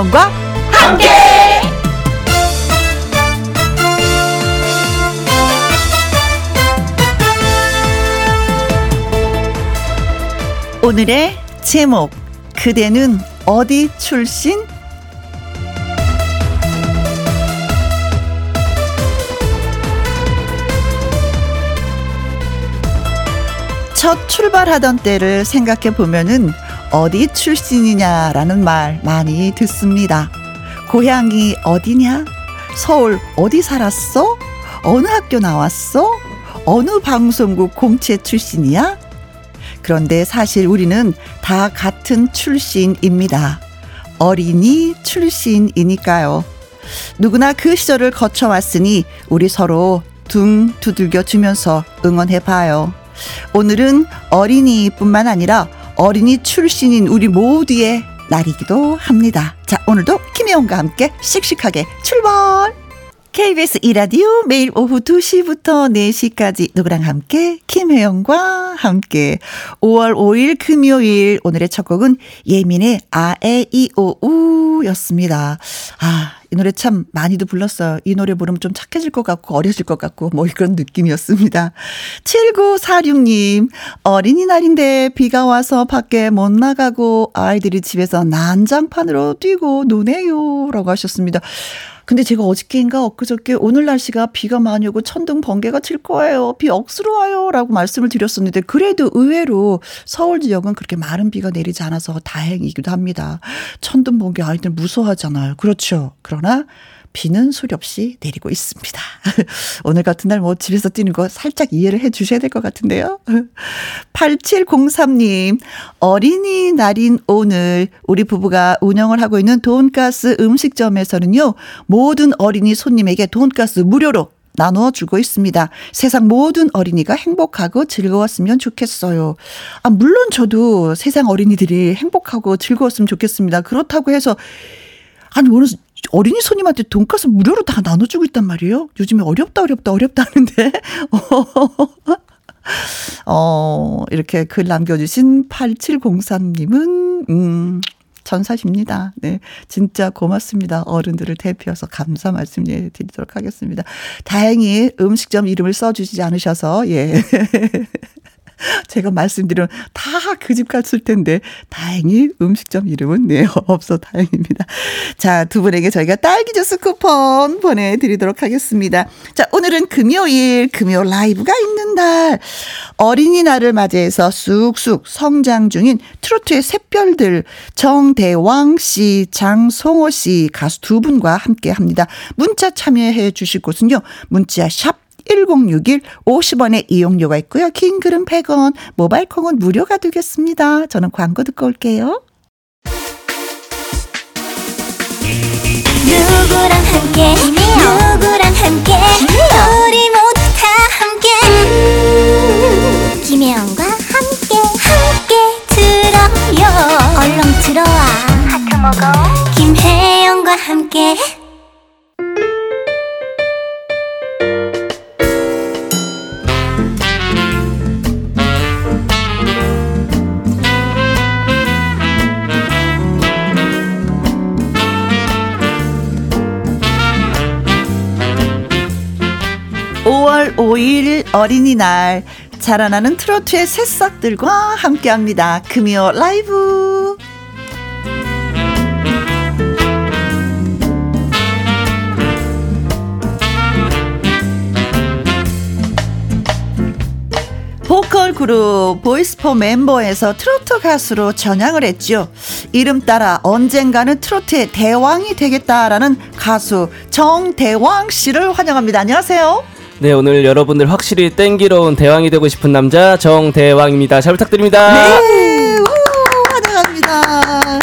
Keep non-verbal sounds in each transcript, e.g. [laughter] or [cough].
김혜영과 함께. 오늘의 제목 그대는 어디 출신? 첫 출발하던 때를 생각해 보면은 어디 출신이냐라는 말 많이 듣습니다. 고향이 어디냐? 서울 어디 살았어? 어느 학교 나왔어? 어느 방송국 공채 출신이야? 그런데 사실 우리는 다 같은 출신입니다. 어린이 출신이니까요. 누구나 그 시절을 거쳐왔으니 우리 서로 둥 두들겨 주면서 응원해 봐요. 오늘은 어린이뿐만 아니라 어린이 출신인 우리 모두의 날이기도 합니다. 자, 오늘도 김혜영과 함께 씩씩하게 출발! KBS 이라디오 매일 오후 2시부터 4시까지 누구랑 함께 김혜영과 함께 5월 5일 금요일 오늘의 첫 곡은 예민의 아에이오우였습니다. 아, 이 노래 참 많이도 불렀어요. 이 노래 부르면 좀 착해질 것 같고 어려질 것 같고 뭐 이런 느낌이었습니다. 7946님, 어린이날인데 비가 와서 밖에 못 나가고 아이들이 집에서 난장판으로 뛰고 노네요. 라고 하셨습니다. 근데 제가 어저께인가 엊그저께 오늘 날씨가 비가 많이 오고 천둥 번개가 칠 거예요. 비 억수로 와요. 라고 말씀을 드렸었는데 그래도 의외로 서울 지역은 그렇게 많은 비가 내리지 않아서 다행이기도 합니다. 천둥 번개 아이들 무서워하잖아요. 그렇죠. 그러나 비는 소리 없이 내리고 있습니다. [laughs] 오늘 같은 날 뭐 집에서 뛰는 거 살짝 이해를 해 주셔야 될 것 같은데요. [laughs] 8703님, 어린이날인 오늘 우리 부부가 운영을 하고 있는 돈가스 음식점에서는요, 모든 어린이 손님에게 돈가스 무료로 나누어 주고 있습니다. 세상 모든 어린이가 행복하고 즐거웠으면 좋겠어요. 아, 물론 저도 세상 어린이들이 행복하고 즐거웠으면 좋겠습니다. 그렇다고 해서 아니 오늘 어린이 손님한테 돈가스 무료로 다 나눠주고 있단 말이에요. 요즘에 어렵다 어렵다 어렵다 하는데 [laughs] 어 이렇게 글 남겨주신 8703님은 음. 전사십니다. 네. 진짜 고맙습니다. 어른들을 대표해서 감사 말씀 예, 드리도록 하겠습니다. 다행히 음식점 이름을 써주시지 않으셔서, 예. [laughs] 제가 말씀드린 다그 집 갔을 텐데 다행히 음식점 이름은 네 없어 다행입니다. 자, 두 분에게 저희가 딸기 주스 쿠폰 보내 드리도록 하겠습니다. 자, 오늘은 금요일 금요 라이브가 있는 날. 어린이날을 맞이해서 쑥쑥 성장 중인 트로트의 샛별들 정대왕 씨, 장송호 씨 가수 두 분과 함께 합니다. 문자 참여해 주실 곳은요. 문자 샵 1061 50원의 이용료가 있고요. 긴 글은 100원, 모바일 콩은 무료가 되겠습니다. 저는 광고 듣고 올게요. 누구랑 함께? 누구랑 함께? 우리 모두 다 함께. 음, 김혜영과 함께. 함께 들어요. 얼렁 들어와. 하트 먹어. 김혜영과 함께 5월 5일 어린이날 자라나는 트로트의 새싹들과 함께합니다. 금요 라이브. 보컬 그룹 보이스포 멤버에서 트로트 가수로 전향을 했죠. 이름 따라 언젠가는 트로트의 대왕이 되겠다라는 가수 정대왕 씨를 환영합니다. 안녕하세요. 네, 오늘 여러분들 확실히 땡기러 온 대왕이 되고 싶은 남자 정대왕입니다. 잘 부탁드립니다. 네, 우, 환영합니다.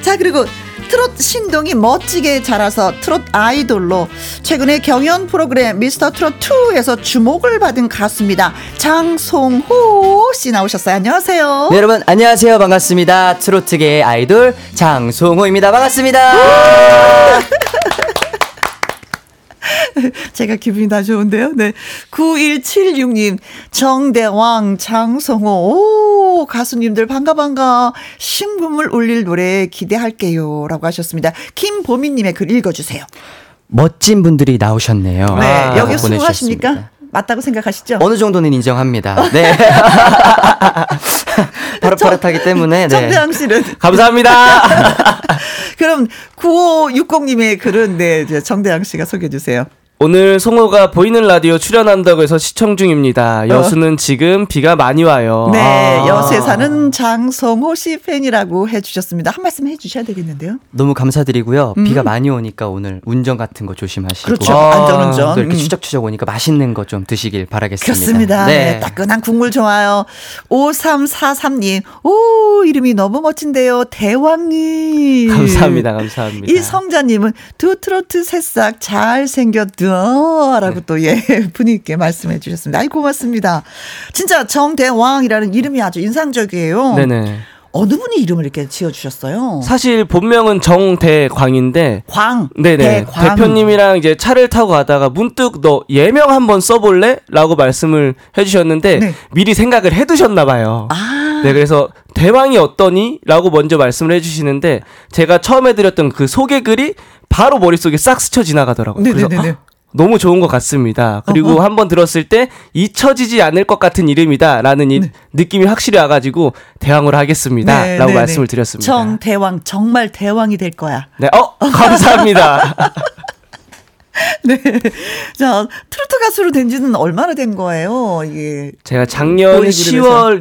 자, 그리고 트롯 신동이 멋지게 자라서 트롯 아이돌로 최근에 경연 프로그램 미스터 트롯 2에서 주목을 받은 가수입니다. 장송호 씨 나오셨어요. 안녕하세요. 네, 여러분 안녕하세요. 반갑습니다. 트로트계의 아이돌 장송호입니다. 반갑습니다. [laughs] [laughs] 제가 기분이 다 좋은데요. 네. 9176님, 정대왕, 장성호, 오, 가수님들 반가 반가. 신금을 울릴 노래 기대할게요. 라고 하셨습니다. 김보미님의 글 읽어주세요. 멋진 분들이 나오셨네요. 네. 아, 여기. 수고하십니까? 맞다고 생각하시죠? 어느 정도는 인정합니다. [laughs] 네. [laughs] 파릇파릇하기 때문에. 네. 정대왕 씨는. 감사합니다. 그럼 9560님의 글은 네, 정대왕 씨가 소개해 주세요. 오늘 송호가 보이는 라디오 출연한다고 해서 시청 중입니다. 여수는 지금 비가 많이 와요. 어. 네, 아. 여수에 사는 장성호 씨 팬이라고 해주셨습니다. 한 말씀 해주셔야 되겠는데요. 너무 감사드리고요. 비가 많이 오니까 오늘 운전 같은 거 조심하시고. 음. 그렇죠. 아, 안전운전. 또 이렇게 음. 추적추적 오니까 맛있는 거 좀 드시길 바라겠습니다. 그렇습니다. 네. 따끈한 국물 좋아요. 5343님. 오, 이름이 너무 멋진데요. 대왕님. 감사합니다. 감사합니다. 이성자님은 두 트로트 새싹 잘생겼 더. 라고 또, 예, [laughs] 분위기있게 말씀해 주셨습니다. 아이, 고맙습니다. 진짜 정대왕이라는 이름이 아주 인상적이에요. 네네. 어느 분이 이름을 이렇게 지어 주셨어요? 사실 본명은 정대광인데 광. 네네 대광. 대표님이랑 이제 차를 타고 가다가 문득 너 예명 한번 써볼래?라고 말씀을 해주셨는데 네. 미리 생각을 해두셨나 봐요. 아. 네 그래서 대왕이 어떠니?라고 먼저 말씀을 해주시는데 제가 처음에 드렸던 그 소개 글이 바로 머릿속에 싹 스쳐 지나가더라고요. 그래서 네네네네. 헉, 너무 좋은 것 같습니다. 그리고 어허. 한번 들었을 때 잊혀지지 않을 것 같은 이름이다라는 이 느낌이 확실히 와가지고 대왕으로 하겠습니다라고 네, 네, 네. 말씀을 드렸습니다. 정 대왕, 정말 대왕이 될 거야. 네, 어 감사합니다. [laughs] 네. 자, 트로트 가수로 된 지는 얼마나 된 거예요? 이게. 제가 작년 보이그룹에서. 10월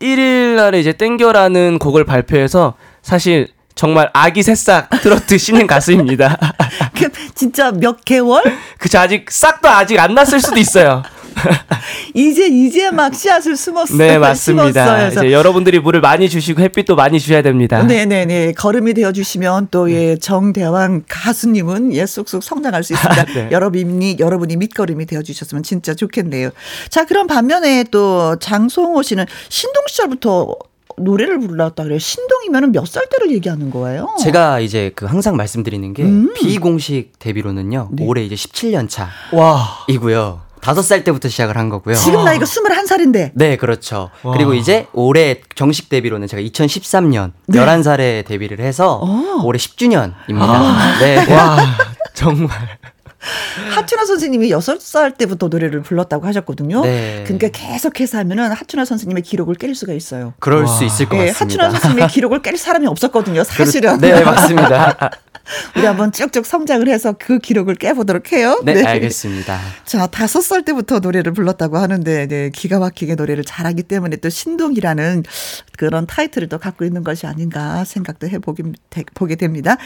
21일 날에 이제 땡겨라는 곡을 발표해서 사실 정말 아기 새싹 트로트 [laughs] 신인 가수입니다. 그 진짜 몇 개월? 그쵸 아직 싹도 아직 안 났을 수도 있어요. [laughs] 이제 이제 막 씨앗을 [laughs] 숨었어요. 네 맞습니다. 이제 여러분들이 물을 많이 주시고 햇빛도 많이 주셔야 됩니다. 네네네. 걸음이 되어 주시면 또, 예, 정대왕 가수님은 예, 쑥쑥 성장할 수 있습니다. 네. 여러분이, 여러분이 밑거름이 되어 주셨으면 진짜 좋겠네요. 자, 그럼 반면에 또 장송호 씨는 신동 시절부터 노래를 불렀다 그래요. 신동이면 몇살 때를 얘기하는 거예요? 제가 이제 그 항상 말씀드리는 게 음. 비공식 데뷔로는요. 네. 올해 이제 17년 와 차이고요. 다섯 살 때부터 시작을 한 거고요. 지금 나이가 21살인데. 네, 그렇죠. 와. 그리고 이제 올해 정식 데뷔로는 제가 2013년 네. 11살에 데뷔를 해서 어. 올해 10주년입니다. 네. 와, 정말 [laughs] 하춘아 선생님이 6살 때부터 노래를 불렀다고 하셨거든요. 네. 그러니까 계속해서 하면은 하춘아 선생님의 기록을 깰 수가 있어요. 그럴 와. 수 있을 것 예, 같습니다. 하춘아 선생님의 기록을 깰 사람이 없었거든요. 사실은. 네, 맞습니다. [laughs] 우리 한번 쭉쭉 성장을 해서 그 기록을 깨보도록 해요. 네, 알겠습니다. 자, 다섯 살 때부터 노래를 불렀다고 하는데, 네, 기가 막히게 노래를 잘하기 때문에 또 신동이라는 그런 타이틀을 또 갖고 있는 것이 아닌가 생각도 해보게 보게 됩니다.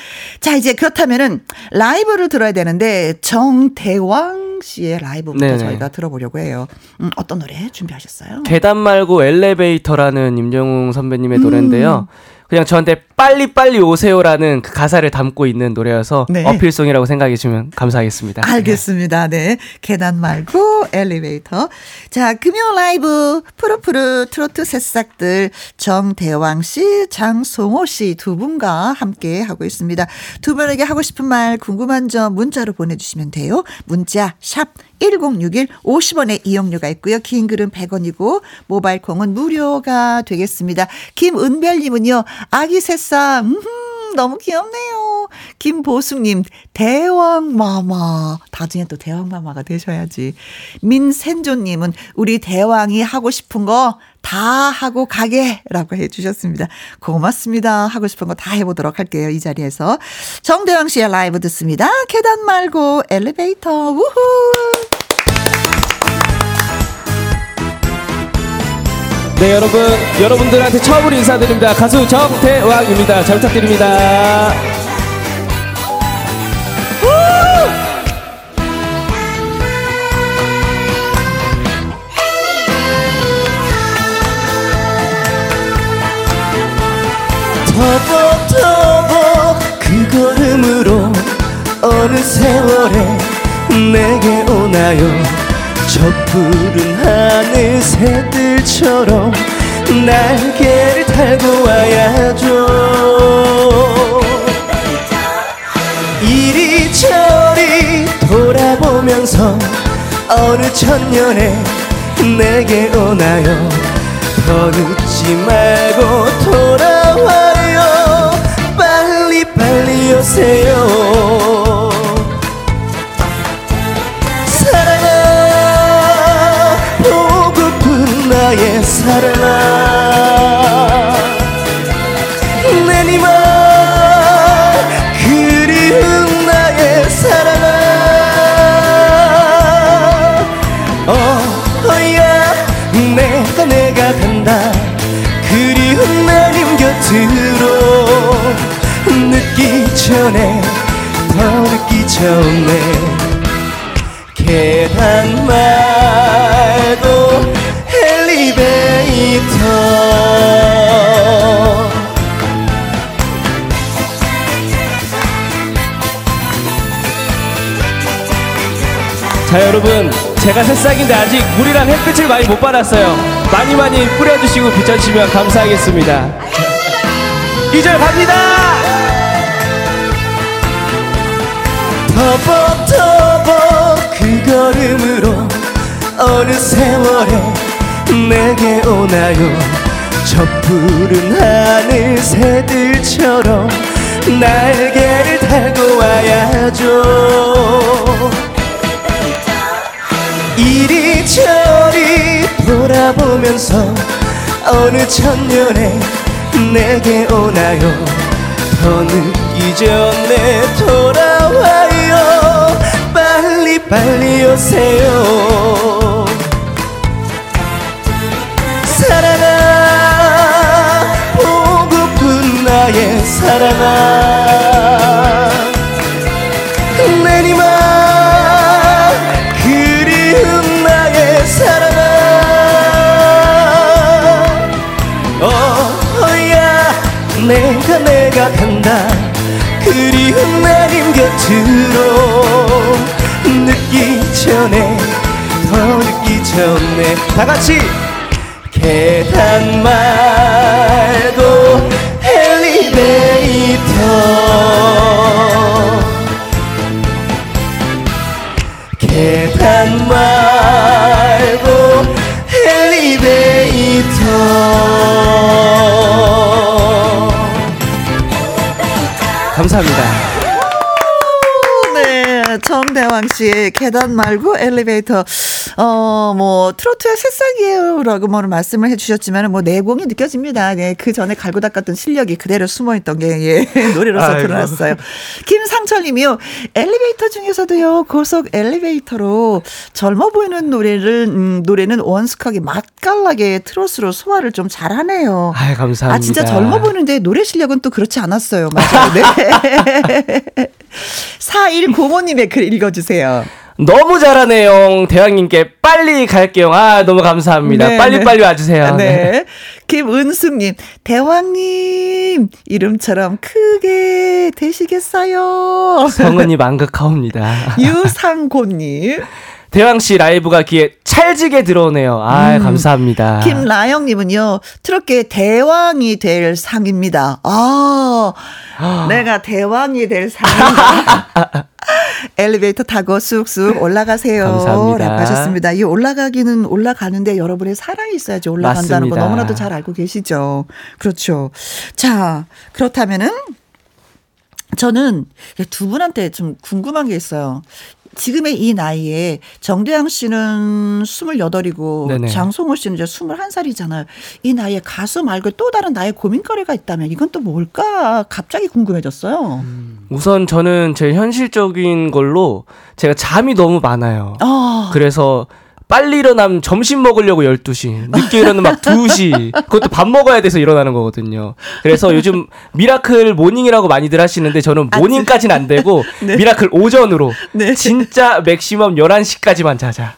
자, 이제 그렇다면은 라이브를 들어야 되는데, 정대왕 씨의 라이브부터 네네. 저희가 들어보려고 해요. 음, 어떤 노래 준비하셨어요? 계단 말고 엘리베이터라는 임정웅 선배님의 음. 노래인데요. 그냥 저한테 빨리 빨리 오세요라는 그 가사를 담고 있는 노래여서 네. 어필송이라고 생각해 주면 감사하겠습니다. 알겠습니다. 네. 계단 말고 엘리베이터. 자, 금요 라이브 푸르푸르 트로트 새싹들 정대왕 씨, 장송호 씨 두 분과 함께 하고 있습니다. 두 분에게 하고 싶은 말 궁금한 점 문자로 보내 주시면 돼요. 문자 샵 1061 50원의 이용료가 있고요. 긴 글은 100원이고 모바일 콩은 무료가 되겠습니다. 김은별님은요. 아기 새싹 음 너무 귀엽네요. 김보숙님, 대왕마마. 나중에 또 대왕마마가 되셔야지. 민센조님은 우리 대왕이 하고 싶은 거 다 하고 가게. 라고 해주셨습니다. 고맙습니다. 하고 싶은 거 다 해보도록 할게요. 이 자리에서. 정대왕 씨의 라이브 듣습니다. 계단 말고 엘리베이터. 우후. 네 여러분 여러분들한테 처음으로 인사드립니다. 가수 정대왕입니다. 잘 부탁드립니다. 터벅터벅 그 걸음으로 어느 세월에 내게 오나요 저 푸른 하늘 새들처럼 날개를 달고 와야죠. 이리저리 돌아 돌아보면서 어느 천년에 내게 오나요? 더 늦지 말고 돌아와요. 빨리 빨리 오세요 사랑아 내니만 그리운 나의 사랑아. 어야 내가 내가 간다. 그리운 나님 곁으로 늦기 전에 더 늦기 전에 계단 말 자 여러분 제가 새싹인데 아직 물이랑 햇빛을 많이 못 받았어요. 많이 많이 뿌려주시고 비춰주시면 감사하겠습니다. 2절 갑니다! 터벅터벅 그 걸음으로 어느 세월에 내게 오나요? 저 푸른 하늘 새들처럼 날개를 달고 와야죠 이리저리 돌아보면서 어느 천년에 내게 오나요? 더 늦기 전에 돌아와요. 빨리 빨리 오세요. 사랑아 보고픈 나의 사랑아 전에 더 늦기 전에. 다 같이 계단 말고 엘리베이터. 계단 말고 엘리베이터. 감사합니다. 네, 정대왕 씨의 계단 말고 엘리베이터. 어, 뭐, 트로트의 새싹이에요. 라고 뭐 말씀을 해주셨지만, 뭐, 내공이 느껴집니다. 네, 그 전에 갈고 닦았던 실력이 그대로 숨어있던 게, 예, [laughs] 노래로서 아이고. 드러났어요. 김상철 님이요, 엘리베이터 중에서도요, 고속 엘리베이터로 젊어 보이는 노래를, 음, 노래는 원숙하게 맛깔나게 트로트로 소화를 좀 잘하네요. 아 감사합니다 아, 진짜 젊어 보이는데 노래 실력은 또 그렇지 않았어요. 맞아요. 네. [laughs] [laughs] 4105님의 글 읽어주세요. 너무 잘하네요. 대왕님께 빨리 갈게요. 아 너무 감사합니다. 네, 빨리빨리 네. 와주세요. 네. 김은숙님, 대왕님, 이름처럼 크게 되시겠어요? 성은이 만극하옵니다. [laughs] 유상고님, 대왕씨 라이브가 귀에 찰지게 들어오네요 아 감사합니다 김라영 님은요, 트롯계 대왕이 될 상입니다. 아, 내가 대왕이 될 상인가? [laughs] 엘리베이터 타고 쑥쑥 올라가세요. 감사합니다. 라고 하셨습니다. 이 올라가기는 올라가는데 여러분의 사랑이 있어야지 올라간다는 거 맞습니다. 너무나도 잘 알고 계시죠. 그렇죠. 자, 그렇다면은 저는 두 분한테 좀 궁금한 게 있어요. 지금의 이 나이에 정대양 씨는 28이고 네네. 장송호 씨는 이제 21살이잖아요. 이 나이에 가수 말고 또 다른 나의 고민거리가 있다면 이건 또 뭘까? 갑자기 궁금해졌어요. 우선 저는 제일 현실적인 걸로 제가 잠이 너무 많아요 아, 그래서 빨리 일어나면 점심 먹으려고 12시, 늦게 일어나면 막 2시. 그것도 밥 먹어야 돼서 일어나는 거거든요. 그래서 [laughs] 요즘 miracle morning이라고 많이들 하시는데 저는 morning까지는 안 되고 네. miracle 오전으로 네. 진짜 맥시멈 11시까지만 자자.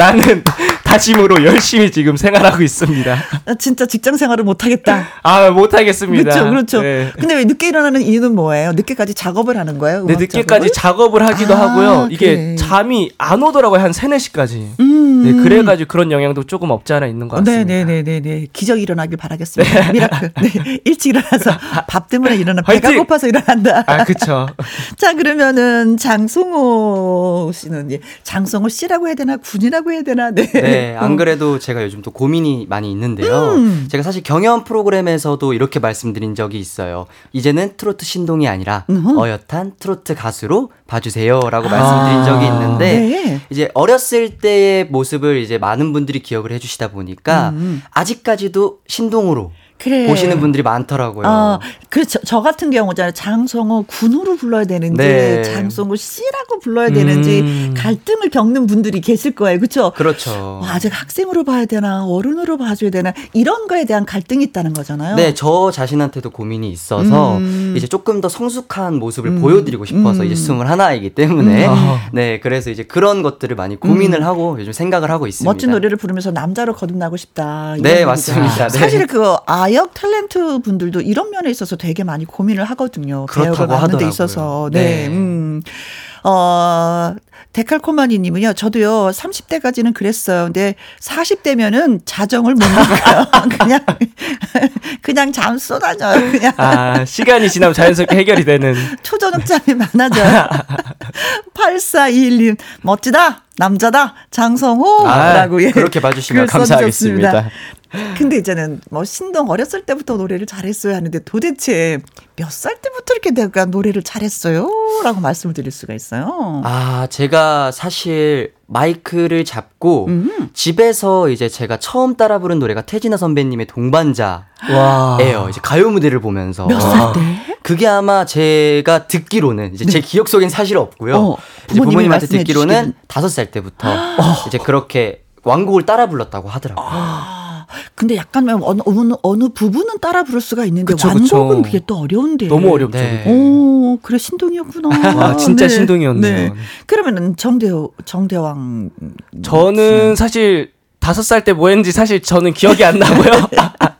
라는 [laughs] 다짐으로 열심히 지금 생활하고 있습니다. 아, 진짜 직장 생활을 못하겠다. 아, 못하겠습니다. 그렇죠, 그렇죠. 네. 근데 왜 늦게 일어나는 이유는 뭐예요? 늦게까지 작업을 하는 거예요? 네, 늦게까지 작업을, 작업을 하기도 아, 하고요. 이게 그래. 잠이 안 오더라고요. 한 3, 4시까지. 음. 네, 그래가지고 그런 영향도 조금 없지 않아 있는 것 같습니다. 네네네네. 기적이 일어나길 바라겠습니다. miracle. 네. 일찍 일어나서 [laughs] 밥 때문에 일어나 배가 화이팅! 고파서 일어난다. 아, 그쵸. [laughs] 자, 그러면은 장송호 씨는 이제 장송호 씨라고 해야 되나 군이라고 해야 되나? 네. 네, [laughs] 안 그래도 제가 요즘 또 고민이 많이 있는데요. 음. 제가 사실 경연 프로그램에서도 이렇게 말씀드린 적이 있어요. 이제는 트로트 신동이 아니라 음흠. 어엿한 트로트 가수로 봐주세요라고 말씀드린 적이 있는데 네. 이제 어렸을 때의 모습을 이제 많은 분들이 기억을 해주시다 보니까 음. 아직까지도 신동으로 그래. 보시는 분들이 많더라고요. 어, 그렇죠. 저 같은 경우잖아요. 장성호 군으로 불러야 되는지, 네. 장성호 씨라고 불러야 되는지, 음. 갈등을 겪는 분들이 계실 거예요. 그렇죠? 그렇죠. 와, 아직 학생으로 봐야 되나, 어른으로 봐줘야 되나, 이런 거에 대한 갈등이 있다는 거잖아요. 네, 저 자신한테도 고민이 있어서 음. 이제 조금 더 성숙한 모습을 음. 보여드리고 싶어서 음. 이제 스물 하나이기 때문에 음. 아. 네, 그래서 이제 그런 것들을 많이 고민을 하고 요즘 생각을 하고 있습니다. 음. 멋진 노래를 부르면서 남자로 거듭나고 싶다. 네, 얘기죠. 맞습니다. 네. 사실 그아 역 탤런트 분들도 이런 면에 있어서 되게 많이 고민을 하거든요. 그렇다고 맡는 데. 있어서. 네. 네. 음. 어, 데칼코마니 님은요, 저도요, 30대까지는 그랬어요. 근데 40대면은 자정을 못 나가요. [laughs] 그냥, 그냥 잠 쏟아져요. 그냥. 아, 시간이 지나면 자연스럽게 해결이 되는. 초저녁잠이 많아져요. 8421님, 멋지다! 남자다! 장성호! 아, 라고, 예. 그렇게 봐주시면 글 감사하겠습니다. 근데 이제는 뭐 신동 어렸을 때부터 노래를 잘했어야 하는데 도대체 몇 살 때부터 이렇게 내가 노래를 잘했어요? 라고 말씀을 드릴 수가 있어요. 아, 제가 사실 마이크를 잡고 음. 집에서 이제 제가 처음 따라 부른 노래가 태진아 선배님의 동반자예요. 와. 이제 가요 무대를 보면서. 몇 살 때? 그게 아마 제가 듣기로는 이제 제 기억 속엔 사실 없고요. 네. 어, 부모님 한테 말씀해 듣기로는. 다섯 살 때부터 [gasps] 이제 그렇게 왕곡을 따라 불렀다고 하더라고요. 아, 근데 약간 어느, 어느, 어느 부분은 따라 부를 수가 있는데 그쵸, 완곡은. 그게 또 어려운데. 너무 어렵죠. 네. 오, 그래 신동이었구나. 와, [laughs] 진짜 신동이었네요. 그러면은 정대호 정대왕 저는 사실 다섯 살 때 뭐 했는지 사실 저는 기억이 안 나고요.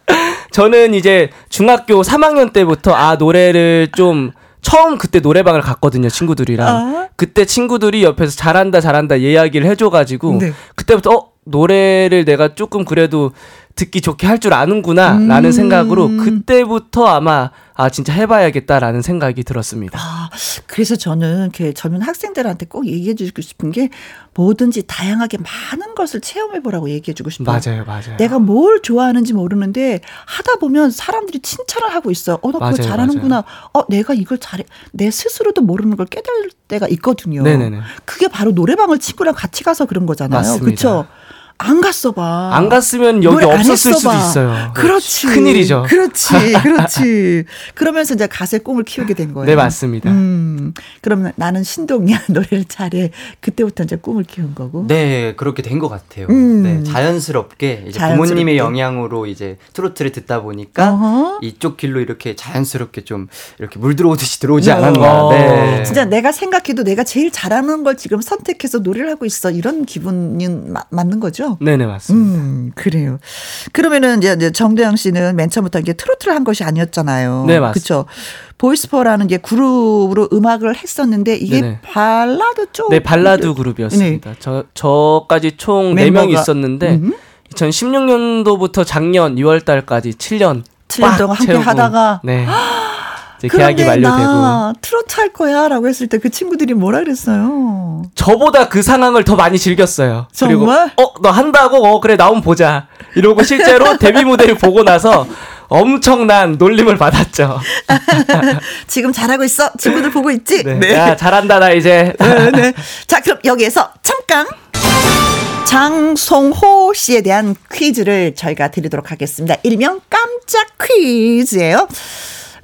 [laughs] 저는 이제 중학교 3학년 때부터 아 노래를 좀 처음 그때 노래방을 갔거든요 친구들이랑 아. 그때 친구들이 옆에서 잘한다 잘한다 이야기를 해줘가지고 네. 그때부터 어 노래를 내가 조금 그래도 듣기 좋게 할 줄 아는구나라는 음. 생각으로 그때부터 아마 아 진짜 해봐야겠다라는 생각이 들었습니다. 아, 그래서 저는 이렇게 젊은 학생들한테 꼭 얘기해 주고 싶은 게 뭐든지 다양하게 많은 것을 체험해 보라고 얘기해 주고 싶어요. 맞아요, 맞아요. 내가 뭘 좋아하는지 모르는데 하다 보면 사람들이 칭찬을 하고 있어요. 어, 나 그거 맞아요, 잘하는구나. 어, 내가 이걸 잘해. 내 스스로도 모르는 걸 깨달을 때가 있거든요. 네네네. 그게 바로 노래방을 친구랑 같이 가서 그런 거잖아요. 그렇죠? 안 갔어 봐. 안 갔으면 여기 없었을 수도 봐. 있어요. 그렇지. 큰일이죠. 그렇지. [laughs] 그렇지. 그러면서 이제 가수의 꿈을 키우게 된 거예요. 네, 맞습니다. 음. 그러면 나는 신동이야. [laughs] 노래를 잘해. 그때부터 이제 꿈을 키운 거고. 네, 그렇게 된 것 같아요. 음. 네, 자연스럽게 이제 자연스럽게. 부모님의 영향으로 이제 트로트를 듣다 보니까 어허. 이쪽 길로 이렇게 자연스럽게 좀 이렇게 물 들어오듯이 들어오지 어. 않았나. 네. 진짜 내가 생각해도 내가 제일 잘하는 걸 지금 선택해서 노래를 하고 있어. 이런 기분이 마- 맞는 거죠? 네네 맞습니다. 음, 그래요. 그러면은 이제, 정대왕 씨는 맨 처음부터 이게 트로트를 한 것이 아니었잖아요. 네, 맞습니다. 그렇죠. 보이스퍼라는 게 그룹으로 음악을 했었는데 이게 네네. 발라드 쪽 네 발라드 그룹이었습니다. 저 저까지 총 네 명이 있었는데 음. 2016년도부터 작년 6월달까지 7년 7년 동안 함께 하다가 네 이제 계약이 만료되고 나 트로트 할 거야라고 했을 때 그 친구들이 뭐라 그랬어요? 저보다 그 상황을 더 많이 즐겼어요. 정말? 그리고 응원한다고 어 그래 나온 보자 이러고 실제로 [laughs] 데뷔 무대를 보고 나서 엄청난 놀림을 받았죠. [laughs] 지금 잘하고 있어. 친구들 보고 있지? 네. 야 잘한다 나 이제 네, 네. 자, 그럼 여기에서 잠깐 장송호 씨에 대한 퀴즈를 저희가 드리도록 하겠습니다. 일명 깜짝 퀴즈예요.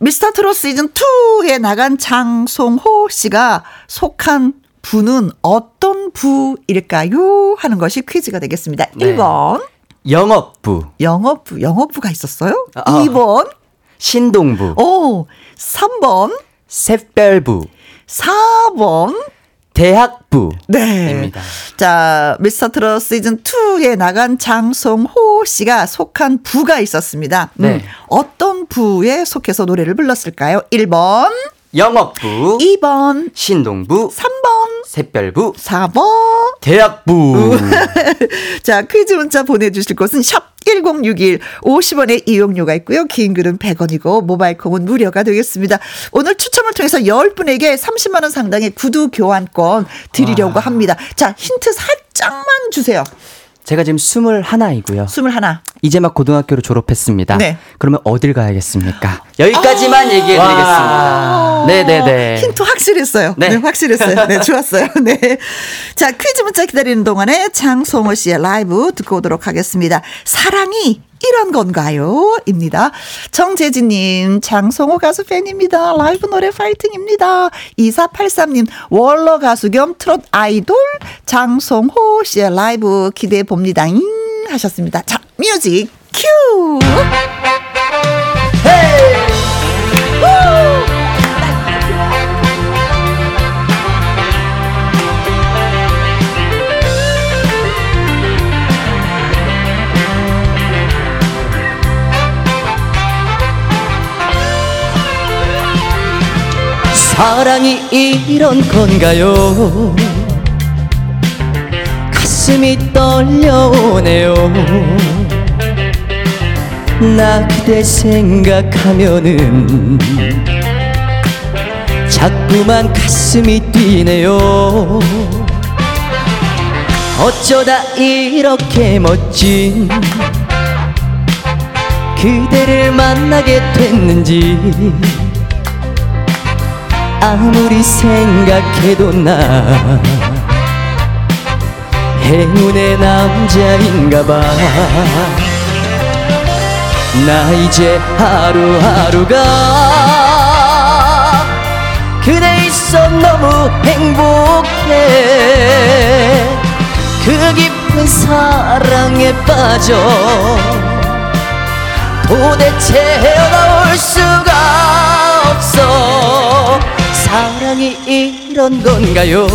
미스터 트롯 시즌 2에 나간 장송호 씨가 속한 부는 어떤 부일까요? 하는 것이 퀴즈가 되겠습니다. 네. 1번 영업부, 영업부, 영업부가 있었어요. 아. 2번 신동부, 오, 3번, 샛별부, 4번, 대학부입니다. 네. 자, 미스터 트롯 시즌 2에 나간 장송호 씨가 속한 부가 있었습니다. 음, 네. 어떤 부에 속해서 노래를 불렀을까요? 1번, 영업부, 2번, 신동부, 3번, 샛별부, 4번. 대학부. [laughs] 자, 퀴즈 문자 보내주실 곳은 샵 1061, 50원의 이용료가 있고요. 긴 글은 100원이고, 모바일 콩은 무료가 되겠습니다. 오늘 추첨을 통해서 10분에게 30만 원 상당의 구두 교환권 드리려고 합니다. 자, 힌트 살짝만 주세요. 제가 지금 21이고요. 21. 이제 막 고등학교를 졸업했습니다. 네. 그러면 어딜 가야겠습니까? 여기까지만 얘기해 드리겠습니다. 네네네. 힌트 확실했어요. 네. 네. 확실했어요. 네, 좋았어요. [laughs] 네. 자, 퀴즈 문자 기다리는 동안에 장송호 씨의 라이브 듣고 오도록 하겠습니다. 사랑이 이런 건가요? 입니다. 정재진님, 장송호 가수 팬입니다. 라이브 노래 파이팅입니다. 2483님, 월러 가수 겸 트롯 아이돌 장송호 씨의 라이브 기대해 봅니다. 잉 하셨습니다. 자, 뮤직 큐! 사랑이 이런 건가요? 가슴이 떨려오네요. 나 그대 생각하면은 자꾸만 가슴이 뛰네요. 어쩌다 이렇게 멋진 그대를 만나게 됐는지 아무리 생각해도 나 행운의 남자인가 봐. 나 이제 하루하루가 그대 있어 너무 행복해. 그 깊은 사랑에 빠져 도대체 헤어나올 수가 없어 사랑이 이런 건가요?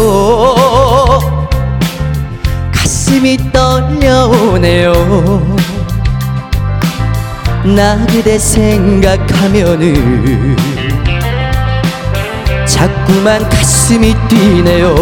가슴이 떨려오네요. 나 그대 생각하면은 자꾸만 가슴이 뛰네요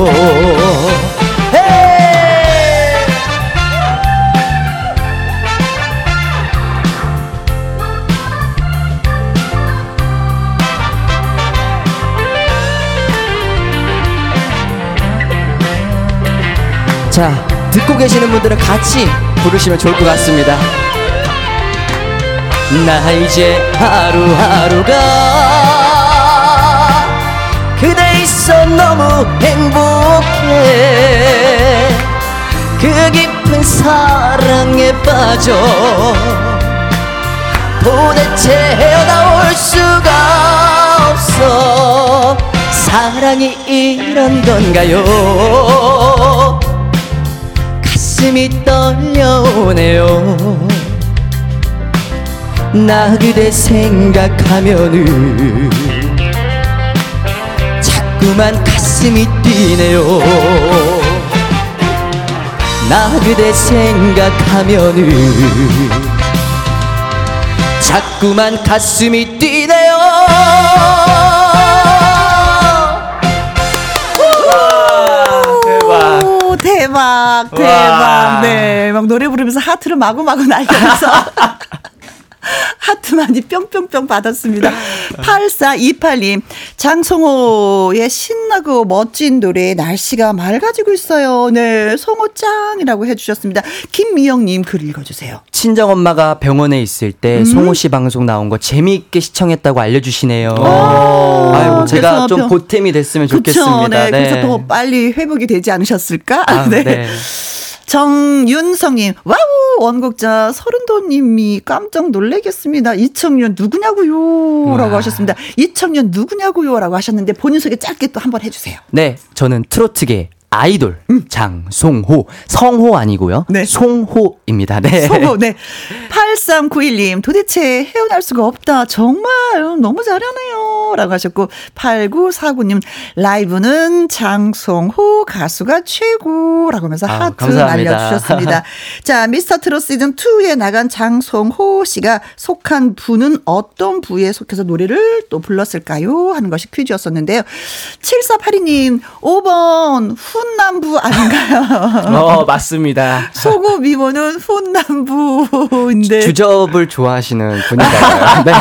자, 듣고 계시는 분들은 같이 부르시면 좋을 것 같습니다. 나 이제 하루하루가 그대 있어 너무 행복해. 그 깊은 사랑에 빠져 도대체 헤어나올 수가 없어. 사랑이 이런 건가요 가슴이 떨려오네요. 나 그대 생각하면은 자꾸만 가슴이 뛰네요. 나 그대 생각하면은 자꾸만 가슴이 뛰 대박, 대박. 와. 네. 막 노래 부르면서 하트를 마구마구 날리면서. [laughs] 하트 많이 뿅뿅뿅 받았습니다. 8428님, 장송호의 신나고 멋진 노래, 날씨가 맑아지고 있어요. 네, 송호짱이라고 해주셨습니다. 김미영님 글 읽어주세요. 친정엄마가 병원에 있을 때 음. 송호 씨 방송 나온 거 재미있게 시청했다고 알려주시네요. 아, 아이고, 제가 좀 병- 보탬이 됐으면 그쵸, 좋겠습니다. 네, 그래서 더 빨리 회복이 되지 않으셨을까? 아, [laughs] 네. 정윤성님, 와우! 원곡자 설운도님이 깜짝 놀래겠습니다. 이청년 누구냐고요? 라고 와. 하셨습니다. 이청년 누구냐고요? 라고 하셨는데 본인 소개 짧게 또 한번 해주세요. 네, 저는 트로트계 아이돌 장송호 성호 아니고요. 음. 네. 송호입니다. 네. 소고, 네. [laughs] 8391님, 도대체 헤어날 수가 없다. 정말 너무 잘하네요. 라고 하셨고, 8949님, 라이브는 장송호 가수가 최고라고 하면서 아, 하트. 날려주셨습니다. [laughs] 자, 미스터 트롯 시즌 2에 나간 장송호 씨가 속한 부는 어떤 부에 속해서 노래를 또 불렀을까요? 하는 것이 퀴즈였었는데요. 7482님, 5번, 훈남부 아닌가요? [laughs] 어, 맞습니다. 소고 미모는 훈남부인데. 주접을 좋아하시는 분인가요? [laughs] 네.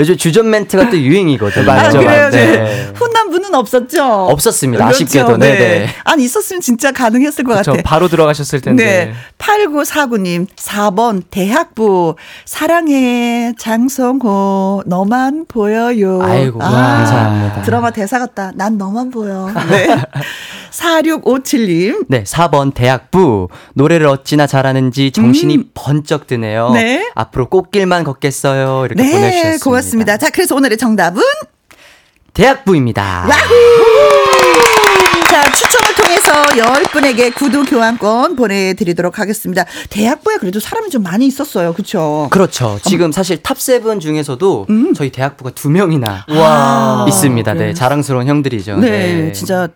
요즘 주접 멘트가 또 유행이거든요. 아, 맞죠, 그래요? 맞죠. 네. 훈남부는 없었죠? 없었습니다. 그렇죠. 아쉽게도. 네. 네네. 아니, 있었으면 진짜 가능했을 것 그렇죠. 같아. 바로 들어가셨을 텐데. 네. 8949님, 4번, 대학부. 사랑해, 장성호, 너만 보여요. 아이고, 감사합니다. 드라마 대사 같다. 난 너만 보여. 네. [laughs] 4657님. 네, 4번 대학부. 노래를 어찌나 잘하는지 정신이 번쩍 드네요. 음. 네. 앞으로 꽃길만 걷겠어요. 이렇게 네, 보내주셨습니다. 고맙습니다. 자, 그래서 오늘의 정답은? 대학부입니다. 자, 추첨을 통해서 10분에게 구두 교환권 보내드리도록 하겠습니다. 대학부에 그래도 사람이 좀 많이 있었어요. 그쵸? 그렇죠. 지금 사실 top 7 중에서도 음. 저희 대학부가 두 명이나 와. 있습니다. 네, 자랑스러운 형들이죠. 네, 진짜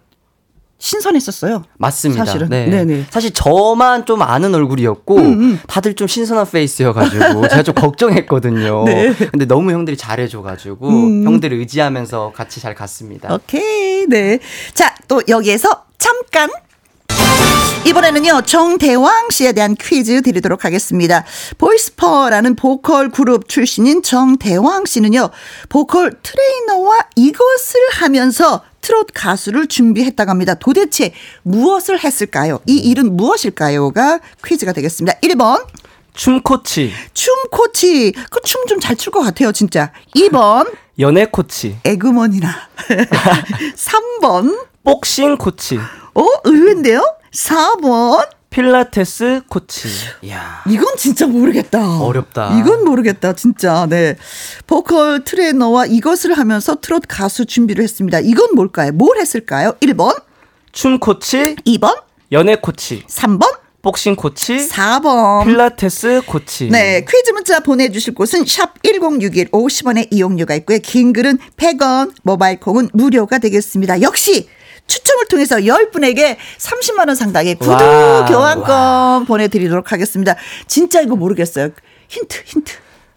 신선했었어요. 맞습니다. 사실은. 네. 네네. 사실 저만 좀 아는 얼굴이었고 음, 다들 좀 신선한 페이스여가지고 [laughs] 제가 좀 걱정했거든요. 네. 근데 너무 형들이 잘해줘가지고 음. 형들을 의지하면서 같이 잘 갔습니다. 오케이, 네. 자, 또 여기에서 잠깐. 이번에는요, 정대왕 씨에 대한 퀴즈 드리도록 하겠습니다. 보이스퍼라는 보컬 그룹 출신인 정대왕 씨는요, 보컬 트레이너와 이것을 하면서 트롯 가수를 준비했다고 합니다. 도대체 무엇을 했을까요? 이 일은 무엇일까요?가 퀴즈가 되겠습니다. 1번, 춤 코치, 춤 코치. 그 춤 좀 잘 출 것 같아요, 진짜. 2번, [laughs] 연애 코치, 에그머니나. [laughs] 3번, 복싱 코치, 어, 의외인데요? 4번? 필라테스 코치. 이야. 이건 진짜 모르겠다. 어렵다. 이건 모르겠다, 진짜. 네. 보컬 트레이너와 이것을 하면서 트롯 가수 준비를 했습니다. 이건 뭘까요? 뭘 했을까요? 1번, 춤 코치, 2번, 연애 코치, 3번, 복싱 코치, 4번. 필라테스 코치. 네, 퀴즈 문자 보내주실 곳은 샵 1061 50원의 이용료가 있고요. 긴 글은 100원, 모바일 콩은 무료가 되겠습니다. 역시 추첨을 통해서 10분에게 30만 원 상당의 구두 와, 교환권 보내드리도록 하겠습니다. 진짜 이거 모르겠어요. 힌트, 힌트.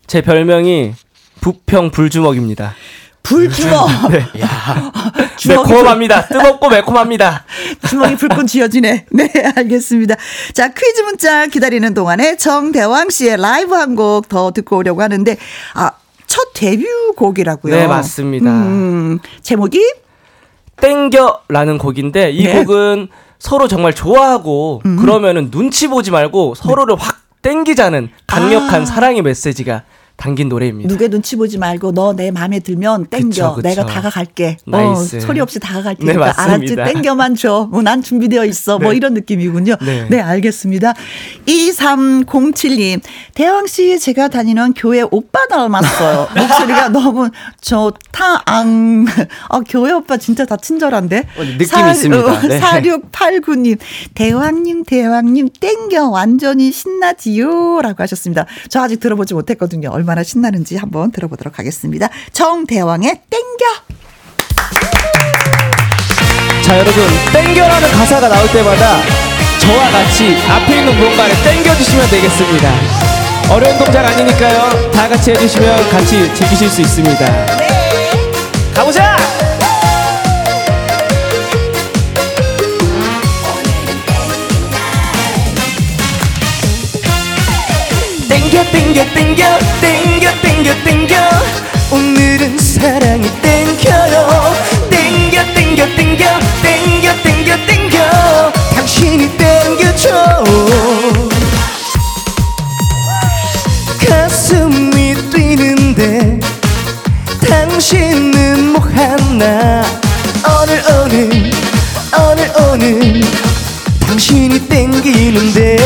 제 별명이 부평 불주먹입니다. 불주먹. 네. [laughs] 매콤합니다. 뜨겁고 매콤합니다. [laughs] 주먹이 불끈 쥐어지네. 네, 알겠습니다. 자, 퀴즈 문자 기다리는 동안에 정대왕 씨의 라이브 한 곡 더 듣고 오려고 하는데, 아, 첫 데뷔 곡이라고요. 네, 맞습니다. 음, 제목이 땡겨라는 곡인데 이 네. 음. 곡은 서로 정말 좋아하고 그러면은 눈치 보지 말고 서로를 확 땡기자는 강력한 아. 사랑의 메시지가 담긴 노래입니다. 누구의 눈치 보지 말고 너 내 마음에 들면 땡겨. 그쵸, 그쵸. 내가 다가갈게. 어, nice. 소리 없이 다가갈 네, 테니까 알았지? 땡겨만 줘. 뭐 난 준비되어 있어. 뭐 네. 이런 느낌이군요. 네. 네. 알겠습니다. 2307님. 대왕 씨 제가 다니는 교회 오빠 닮았어요. [laughs] 목소리가 너무 좋다. 앙. 어, 교회 오빠 진짜 다 친절한데. 어, 느낌 있습니다. 네. 4689님. 대왕님, 대왕님, 땡겨. 완전히 신나지요. 라고 하셨습니다. 저 아직 들어보지 못했거든요. 얼마나 신나는지 한번 들어보도록 하겠습니다. 정대왕의 땡겨. 자 여러분 땡겨라는 가사가 나올 때마다 저와 같이 앞에 있는 무언가를 땡겨주시면 되겠습니다. 어려운 동작 아니니까요. 다 같이 해주시면 같이 즐기실 수 있습니다. 가보자! 땡겨. 오늘은 사랑이 땡겨요. 땡겨 땡겨 땡겨. 땡겨 땡겨 땡겨. 당신이 땡겨줘. 가슴이 뛰는데 당신은 뭐 하나? 오늘 오늘 오늘 오늘 당신이 땡기는데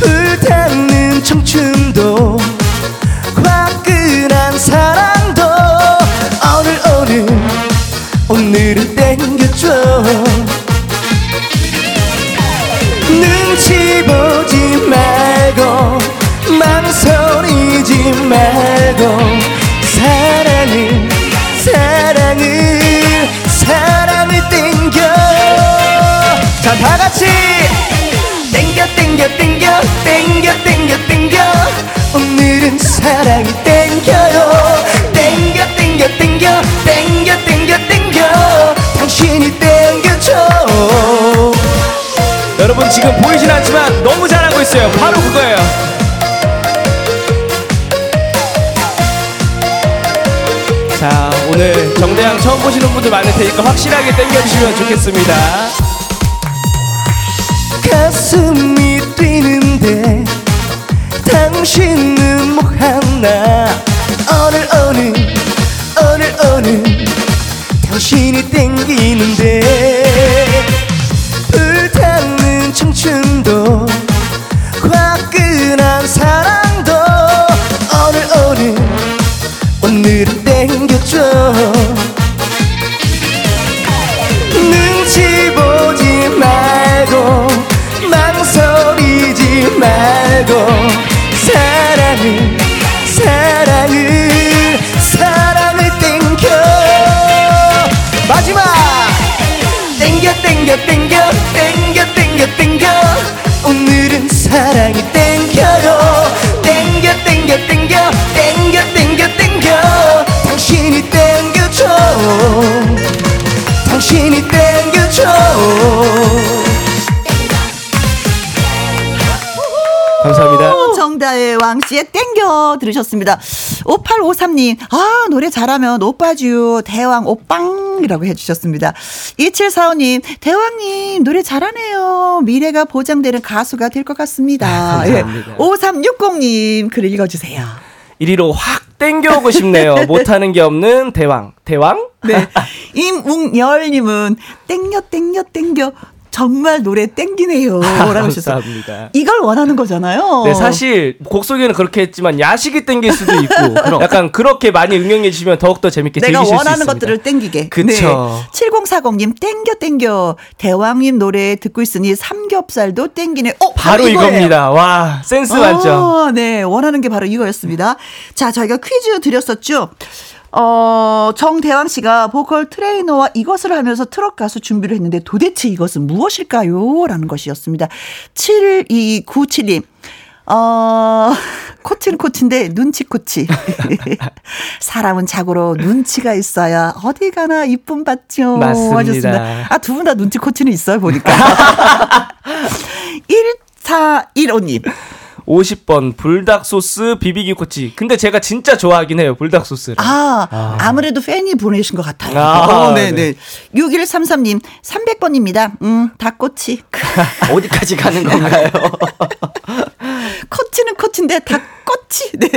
불타는 청춘 눈치 보지 말고 망설이지 말고 사랑을 사랑을 사랑을 땡겨. 자 다같이. 땡겨 땡겨 땡겨 땡겨 땡겨 땡겨. 오늘은 사랑이 땡겨. 여러분 지금 보이진 않지만 너무 잘하고 있어요. 바로 그거예요. 자 오늘 정대양 처음 보시는 분들 많을 테니까 확실하게 땡겨주시면 좋겠습니다. 가슴이 뛰는데 당신은 뭐 하나? 오늘 오늘 오늘 오늘 당신이 땡기는데 왕씨의 땡겨 들으셨습니다. 5853님, 아, 노래 잘하면 오빠주, 대왕 오빵이라고 해주셨습니다. 2745님, 대왕님, 노래 잘하네요. 미래가 보장되는 가수가 될 것 같습니다. 감사합니다. 예. 5360님, 글 읽어주세요. 이리로 확 땡겨오고 싶네요 [laughs] 못하는 게 없는 대왕 대왕? 네. 임웅열님은 땡겨, 땡겨, 땡겨. 정말 노래 땡기네요. [laughs] 라고 하셨어요. 이걸 원하는 거잖아요. 네, 사실 곡 소개는 그렇게 했지만 야식이 땡길 수도 있고 [laughs] 약간 그렇게 많이 응용해 주시면 더욱더 재밌게 내가 즐기실 수 원하는 있습니다. 것들을 땡기게. 그쵸. 7040님 땡겨 땡겨 대왕님 노래 듣고 있으니 삼겹살도 땡기네. 어 바로 이거예요. 이겁니다. 와 센스 만점. 어, 네 원하는 게 바로 이거였습니다. 자 저희가 퀴즈 드렸었죠. 어, 정대왕 씨가 보컬 트레이너와 이것을 하면서 트럭 가수 준비를 했는데 도대체 이것은 무엇일까요? 라는 것이었습니다. 7297님. 어, [laughs] 코치는 코치인데 눈치 코치. [laughs] 사람은 자고로 눈치가 있어야 어디 가나 이쁨 받죠. 맞습니다. 하셨습니다. 아, 두 분 다 눈치 코치는 있어요, 보니까. [laughs] 1415님. 50번 불닭 소스 비비기 코치. 근데 제가 진짜 좋아하긴 해요. 불닭 소스를. 아, 아. 무래도 팬이 보내신 것 같아요. 아, 어, 네네. 네. 6133님, 300번입니다. 음, 닭꼬치. [laughs] 어디까지 가는 건가요? [laughs] 코치는 코치인데 닭꼬치. 네.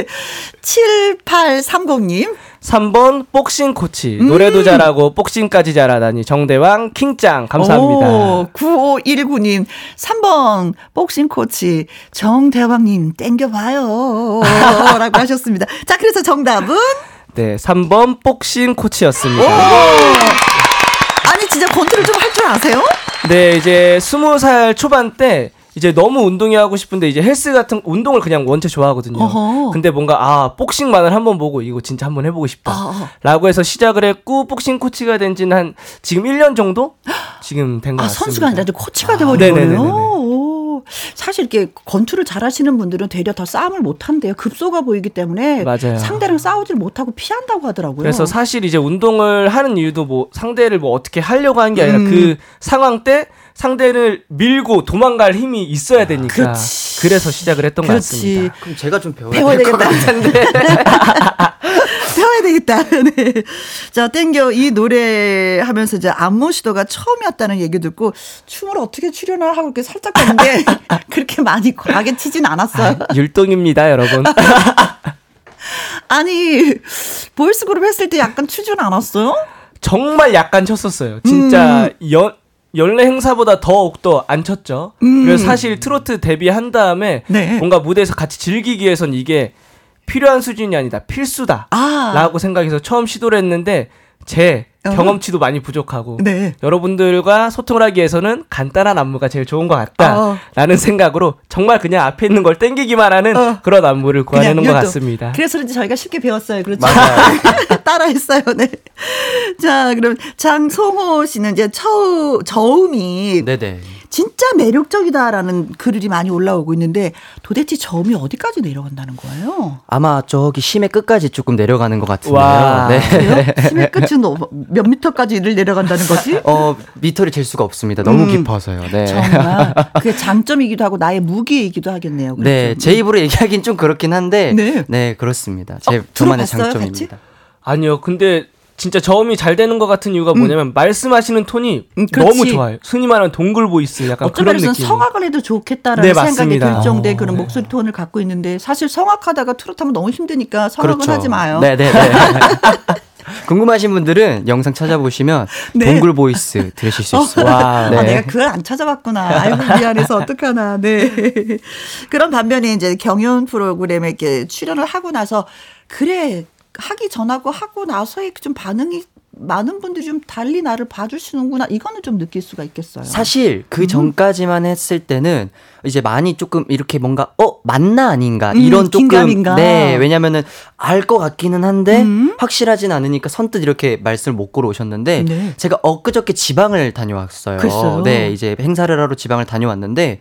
7830님, 3번 복싱 코치. 노래도 잘하고 복싱까지 잘하다니 정대왕 킹짱 감사합니다. 오, 9519님, 3번 복싱 코치, 정대왕 님, 땡겨 봐요. [laughs] 라고 하셨습니다. 자, 그래서 정답은? 네, 3번 복싱 코치였습니다. 아니, 진짜 권투를 좀 할 줄 아세요? 네, 이제 20살 초반 때 이제 너무 운동이 하고 싶은데 이제 헬스 같은 운동을 그냥 원체 좋아하거든요. 어허. 근데 뭔가 아 복싱만을 한번 보고 이거 진짜 한번 해보고 어. 싶다라고 해서 시작을 했고 복싱 코치가 된 지는 한 지금 1년 정도 지금 된것 아, 같습니다. 선수가 아니라 코치가. 거예요. 오. 사실 이렇게 권투를 잘하시는 분들은 되려 더 싸움을 못 한대요. 급소가 보이기 때문에 맞아요. 상대랑 싸우질 못하고 피한다고 하더라고요. 그래서 사실 이제 운동을 하는 이유도 뭐 상대를 뭐 어떻게 하려고 한게 아니라 음. 그 상황 때 상대를 밀고 도망갈 힘이 있어야 되니까 그렇지. 그래서 시작을 했던 것 그렇지. 같습니다. 그럼 제가 좀 배워야 배워야 될 것. 같은데. [laughs] 배워야 되겠다. [laughs] 네. 자, 땡겨 이 노래 하면서 이제 안무 시도가 처음이었다는 얘기 듣고 춤을 어떻게 추려나 하고 이렇게 살짝 봤는데 [laughs] 그렇게 많이 과하게 치진 않았어요. 율동입니다, 여러분. 아니, 보이스 그룹 했을 때 약간 추진 않았어요? 정말 약간 췄었어요. 진짜 음. 연 연례 행사보다 더욱더 안 췄죠. 그래서 사실 트로트 데뷔한 다음에 음. 네. 뭔가 무대에서 같이 즐기기 위해선 이게 필요한 수준이 아니다. 필수다. 아. 라고 생각해서 처음 시도를 했는데 제 어. 경험치도 많이 부족하고 네. 여러분들과 소통을 하기 위해서는 간단한 안무가 제일 좋은 것 어. 같다라는 생각으로 정말 그냥 앞에 있는 걸 땡기기만 하는 어. 그런 안무를 구하려는 것. 같습니다. 그래서 그런지 저희가 쉽게 배웠어요. 그렇죠. [laughs] 따라했어요. 네. 자, 그럼 장송호 씨는 이제 처, 저음이 네네. 진짜 매력적이다라는 글이 많이 올라오고 있는데 도대체 저음이 어디까지 내려간다는 거예요? 아마 저기 심의 끝까지 조금 내려가는 것 같은데요. 와. 네. [laughs] 심의 끝은 어- 몇 미터까지를 내려간다는 거지? 어, 미터를 잴 수가 없습니다. 너무 음. 깊어서요. 네. 정말 [laughs] 그게 장점이기도 하고 나의 무기이기도 하겠네요. 네, 그렇죠? 제 입으로 얘기하긴 좀 그렇긴 한데, 네. 네, 그렇습니다. 제 어, 저만의 장점입니다. 아니요. 근데 진짜 저음이 잘 되는 것 같은 이유가 뭐냐면 말씀하시는 톤이 음, 그렇지. 너무 좋아요. 흔히 말하는 동굴 voice 약간 그런 느낌. 성악을 해도 좋겠다라는 네, 생각이 맞습니다. 들 정도의 어, 그런 네. 목소리 톤을 갖고 있는데 사실 성악하다가 트로트하면 너무 힘드니까 성악은 하지 마요. 그렇죠. 네, 네, 네. [laughs] 궁금하신 분들은 영상 찾아보시면 [laughs] 네. 동굴 voice 들으실 수 있어요. 와. 네. 아, 내가 그걸 안 찾아봤구나. 아이고, 미안해서 어떡하나. 네. [laughs] 그런 반면에 이제 경연 프로그램에 이렇게 출연을 하고 나서, 그래, 하기 전하고 하고 나서의 좀 반응이 많은 분들이 좀 달리 나를 봐주시는구나. 이거는 좀 느낄 수가 있겠어요. 사실 음. 그 전까지만 했을 때는 이제 많이 조금 이렇게 뭔가 어 맞나 아닌가 음, 이런 조금 긴가민가. 네 왜냐면은 알 것 같기는 한데 음. 확실하진 않으니까 선뜻 이렇게 말씀을 못 걸어 오셨는데 네. 제가 엊그저께 지방을 다녀왔어요. 글쎄요. 네 이제 행사를 하러 지방을 다녀왔는데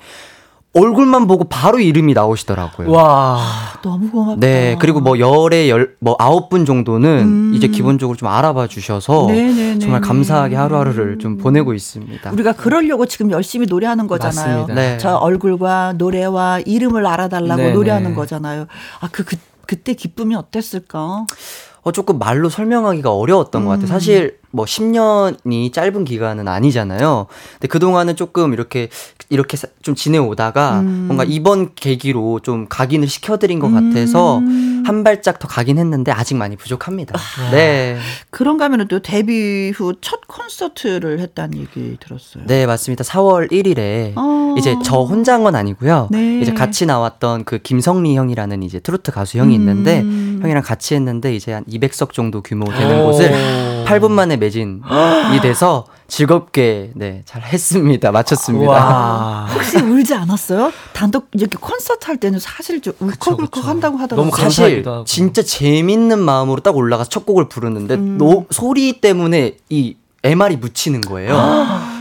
얼굴만 보고 바로 이름이 나오시더라고요. 와. 너무 고맙다. 네, 그리고 뭐 열에 열, 뭐 아홉 분 정도는 음. 이제 기본적으로 좀 알아봐 주셔서 네네네. 정말 감사하게 하루하루를 좀 보내고 있습니다. 우리가 그러려고 지금 열심히 노래하는 거잖아요. 맞습니다. 네. 저 얼굴과 노래와 이름을 알아달라고 네네. 노래하는 거잖아요. 아, 그, 그, 그때 기쁨이 어땠을까? 어, 조금 말로 설명하기가 어려웠던 것 음. 같아요. 사실 뭐 10년이 짧은 기간은 아니잖아요. 근데 그동안은 조금 이렇게, 이렇게 사- 좀 지내오다가 음. 뭔가 이번 계기로 좀 각인을 시켜드린 것 같아서 음. 한 발짝 더 가긴 했는데 아직 많이 부족합니다. 네. 그런가 하면 또 데뷔 후 첫 콘서트를 했다는 얘기 들었어요. 네, 맞습니다. 4월 1일에 어. 이제 저 혼자 한 건 아니고요. 네. 이제 같이 나왔던 그 김성리 형이라는 이제 트로트 가수 형이 있는데 음. 형이랑 같이 했는데 이제 한 200석 정도 규모 되는 오. 곳을 8분 만에 매진이 돼서 즐겁게 네, 잘 했습니다. 마쳤습니다. 와. 혹시 울지 않았어요? 단독 이렇게 콘서트 할 때는 사실 좀 울컥울컥. 한다고 하더라고요. 너무 사실. 진짜 재밌는 마음으로 딱 올라가서 첫 곡을 부르는데 음. 노, 소리 때문에 이 MR이 묻히는 거예요.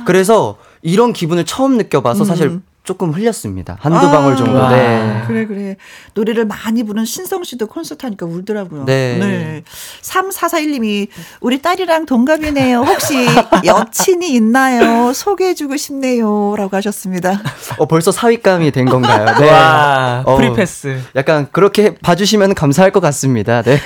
그래서 이런 기분을 처음 느껴봐서 사실 음. 조금 흘렸습니다. 한두 아, 방울 정도. 와. 네. 그래 그래 노래를 많이 부른 신성 씨도 콘서트 하니까 울더라고요. 네. 3441님이 우리 딸이랑 동갑이네요. 혹시 [laughs] 여친이 있나요? 소개해 주고 싶네요라고 하셨습니다. 어, 벌써 사윗감이 된 건가요? 네. 와. 어. free pass. 약간 그렇게 봐 주시면 감사할 것 같습니다. 네.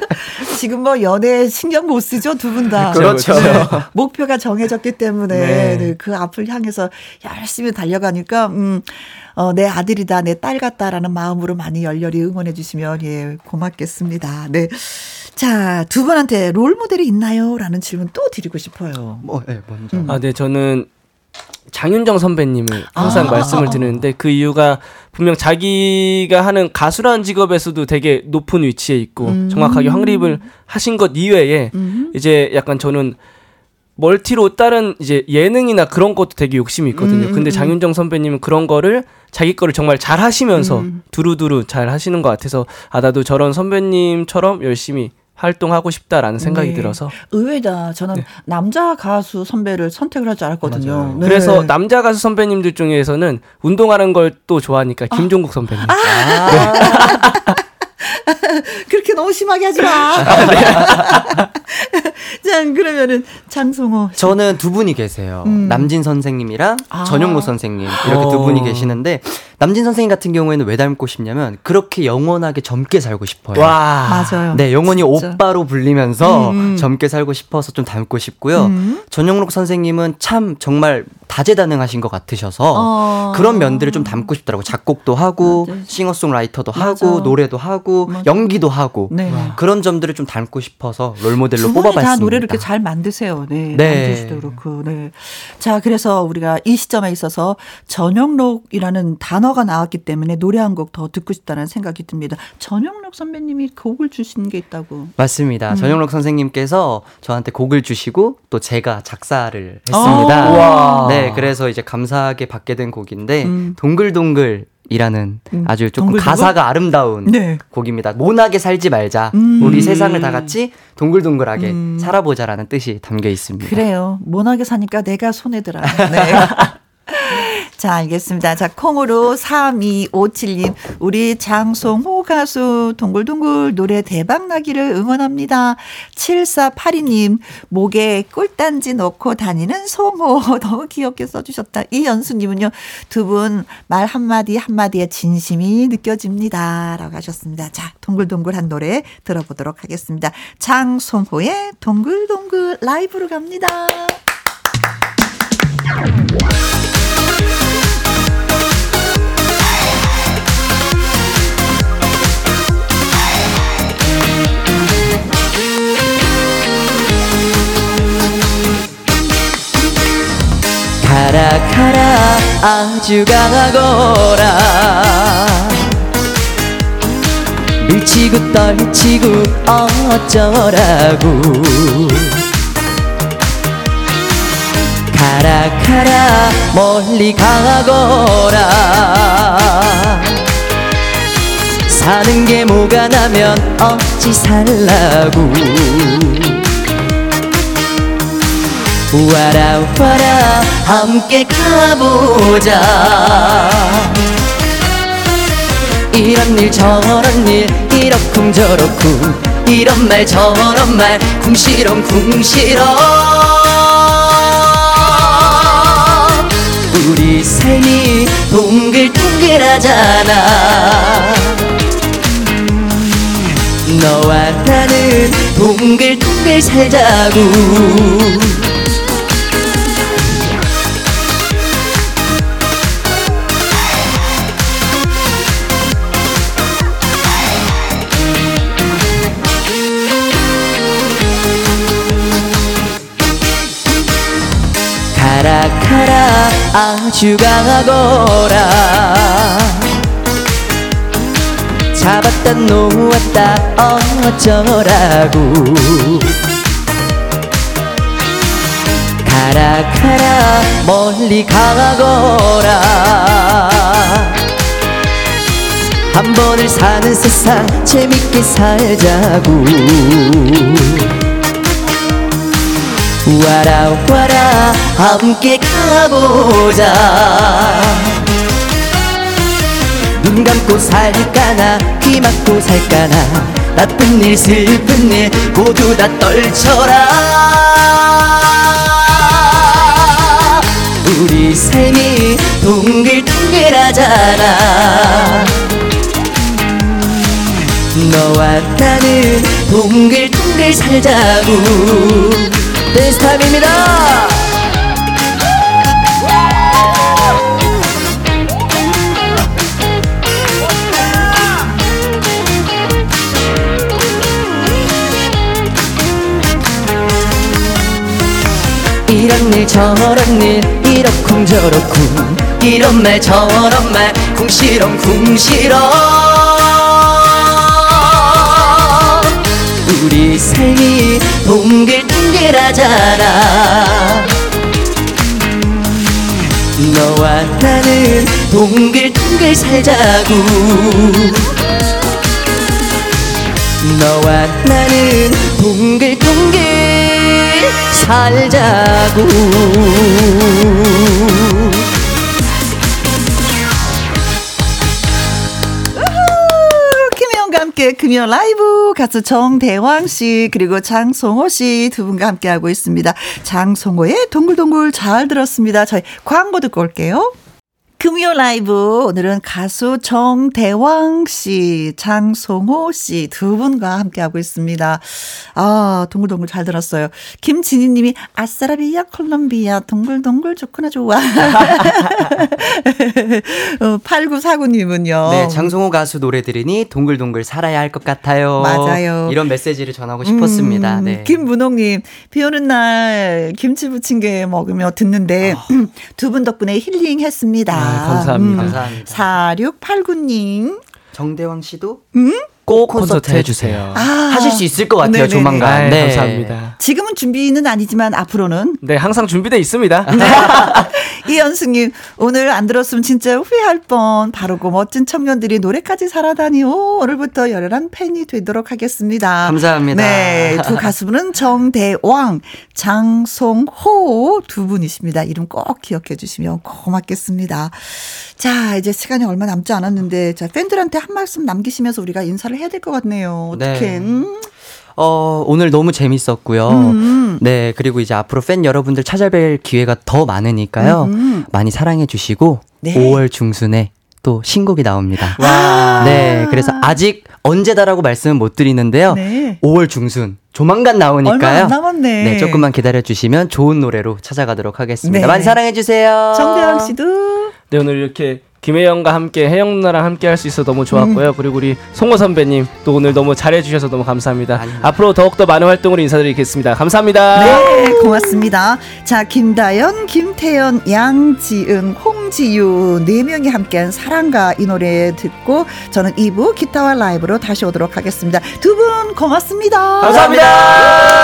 [laughs] 지금 뭐 연애 신경 못 쓰죠 두 분 다. 그렇죠. 네. 목표가 정해졌기 때문에 네. 네, 그 앞을 향해서 열심히 달려가니까 음, 어, 내 아들이다 내 딸 같다라는 마음으로 많이 열렬히 응원해 주시면 예 고맙겠습니다. 네. 자, 두 분한테 롤 모델이 있나요? 라는 질문 또 드리고 싶어요. 뭐, 네, 먼저. 음. 아, 네, 저는 장윤정 선배님을 항상 아. 말씀을 드리는데 그 이유가 분명 자기가 하는 가수라는 직업에서도 되게 높은 위치에 있고 음. 정확하게 확립을 하신 것 이외에 음. 이제 약간 저는 멀티로 다른 이제 예능이나 그런 것도 되게 욕심이 있거든요. 음, 근데 음. 장윤정 선배님은 그런 거를 자기 거를 정말 잘 하시면서 음. 두루두루 잘 하시는 것 같아서 아 나도 저런 선배님처럼 열심히 활동하고 싶다라는 생각이 네. 들어서 의외다. 저는 네. 남자 가수 선배를 선택을 할 줄 알았거든요. 네. 그래서 남자 가수 선배님들 중에서는 운동하는 걸 또 좋아하니까 김종국 선배님. [laughs] 그렇게 너무 심하게 하지 마. [laughs] 자, 그러면은 장송호. 씨. 저는 두 분이 계세요. 음. 남진 선생님이랑 아. 전용로 선생님 이렇게 두 어. 분이 계시는데 남진 선생님 같은 경우에는 왜 닮고 싶냐면 그렇게 영원하게 젊게 살고 싶어요. 와. 맞아요. 네, 영원히 진짜. 오빠로 불리면서 음. 젊게 살고 싶어서 좀 닮고 싶고요. 음. 전영록 선생님은 참 정말 다재다능하신 것 같으셔서 어. 그런 면들을 좀 담고 싶더라고요. 작곡도 하고 맞아요. 싱어송라이터도 맞아. 하고 노래도 하고 맞아. 연기도 하고 네. 그런 점들을 좀 닮고 싶어서 롤모델로 뽑아봤습니다. 다 노래를 이렇게 잘 만드세요. 네. 네. 씨도 그렇고. 네. 자, 그래서 우리가 이 시점에 있어서 전영록이라는 단어가 나왔기 때문에 노래 한 곡 더 듣고 싶다는 생각이 듭니다. 전영록 선배님이 곡을 주신 게 있다고. 맞습니다. 음. 전영록 선생님께서 저한테 곡을 주시고 또 제가 작사를 아. 했습니다. 와. 네, 그래서 이제 감사하게 받게 된 곡인데 음. 동글동글 이라는 음. 아주 조금 동글동글? 가사가 아름다운 네. 곡입니다. 모나게 살지 말자. 음. 우리 세상을 다 같이 동글동글하게 음. 살아보자라는 뜻이 담겨 있습니다. 그래요. 모나게 사니까 내가 들어요. [laughs] 네. 자, 알겠습니다. 자, 콩으로 3257님, 우리 장송호 가수 동글동글 노래 대박 나기를 응원합니다. 7482님, 목에 꿀단지 넣고 다니는 송호. [laughs] 너무 귀엽게 써주셨다. 이연수님은요, 두 분 말 한마디 한마디에 진심이 느껴집니다. 라고 하셨습니다. 자, 동글동글한 노래 들어보도록 하겠습니다. 장송호의 동글동글 라이브로 갑니다. 가라 가라 아주 강하거라. 밀치고 떨치고 어쩌라고. 가라 가라 멀리 가거라. 사는 게 뭐가 나면 어찌 살라고 와라 와라 함께 가보자. 이런 일 저런 일 이렇쿵 저렇쿵 이런 말 저런 말 궁시렁 궁시렁 우리 삶이 동글동글하잖아. 너와 나는 동글동글 살자고 가라. 아주 강하거라. 잡았다 놓았다 어쩌라고. 가라 멀리 가거라. 한 번을 사는 세상 재밌게 살자고 와라 와라 함께 가보자. 눈 감고 살까나 귀 막고 살까나. 나쁜 일 슬픈 일 모두 다 떨쳐라. 우리 삶이 동글동글하잖아. 너와 나는 동글동글 살자고 댄스 타임입니다. 이런 일 저런 일 이러쿵 저러쿵 이런 말 저런 말 궁시렁 궁시렁 우리 삶이 동글동글하잖아. 너와 나는 동글동글 살자고. 너와 나는 동글동글 살자고 함께 금요 라이브 가수 정대왕 씨 그리고 장송호 씨 두 분과 함께 하고 있습니다. 장송호의 동글동글 잘 들었습니다. 저희 광고 듣고 올게요. 금요 라이브 오늘은 가수 정대왕 씨, 장송호 씨 두 분과 함께 하고 있습니다. 아 동글동글 잘 들었어요. 김진희님이 아싸라비아 콜롬비아 동글동글 좋구나 좋아. [laughs] 어, 8949님은요. 네, 장송호 가수 노래 들으니 동글동글 살아야 할 것 같아요. 맞아요. 이런 메시지를 전하고 싶었습니다. 음, 네. 김문홍님, 비 오는 날 김치 부침개 먹으며 듣는데 [clears throat] 두분 덕분에 힐링 했습니다. 아, 감사합니다. 감사합니다. 4689님. 정대왕 씨도 꼭 콘서트 해주세요. 아, 하실 수 있을 것 같아요, 네네네. 조만간. 아, 네. 감사합니다. 지금은 준비는 아니지만 앞으로는 네, 항상 준비되어 있습니다. [laughs] 이현숙님, 오늘 안 들었으면 진짜 후회할 뻔. 바르고 멋진 청년들이 노래까지 살아다니 오. 오늘부터 열혈한 팬이 되도록 하겠습니다. 감사합니다. 네. 두 가수분은 정대왕, 장송호 두 분이십니다. 이름 꼭 기억해 주시면 고맙겠습니다. 자, 이제 시간이 얼마 남지 않았는데, 자, 팬들한테 한 말씀 남기시면서 우리가 인사를 해야 될 것 같네요. 어떻게? 네. 음? 어, 오늘 너무 재밌었고요. 음. 네, 그리고 이제 앞으로 팬 여러분들 찾아뵐 기회가 더 많으니까요. 음. 많이 사랑해 주시고 네. 5월 중순에 또 신곡이 나옵니다. 와. 네, 그래서 아직 언제다라고 말씀은 못 드리는데요. 네. 5월 중순 조만간 나오니까요. 안 남았네. 네, 조금만 기다려 주시면 좋은 노래로 찾아가도록 하겠습니다. 네. 많이 사랑해 주세요. 정대왕 씨도 네, 오늘 이렇게 김혜영과 함께 혜영 누나랑 함께 할 수 있어 너무 좋았고요. 음. 그리고 우리 송호 선배님 또 오늘 너무 잘해주셔서 너무 감사합니다. 앞으로 더욱더 많은 활동으로 인사드리겠습니다. 감사합니다. 네, 고맙습니다. 자, 김다연, 김태연, 양지은, 홍지유 네 명이 함께한 사랑가 이 노래 듣고 저는 2부 기타와 라이브로 다시 오도록 하겠습니다. 두 분 고맙습니다. 감사합니다.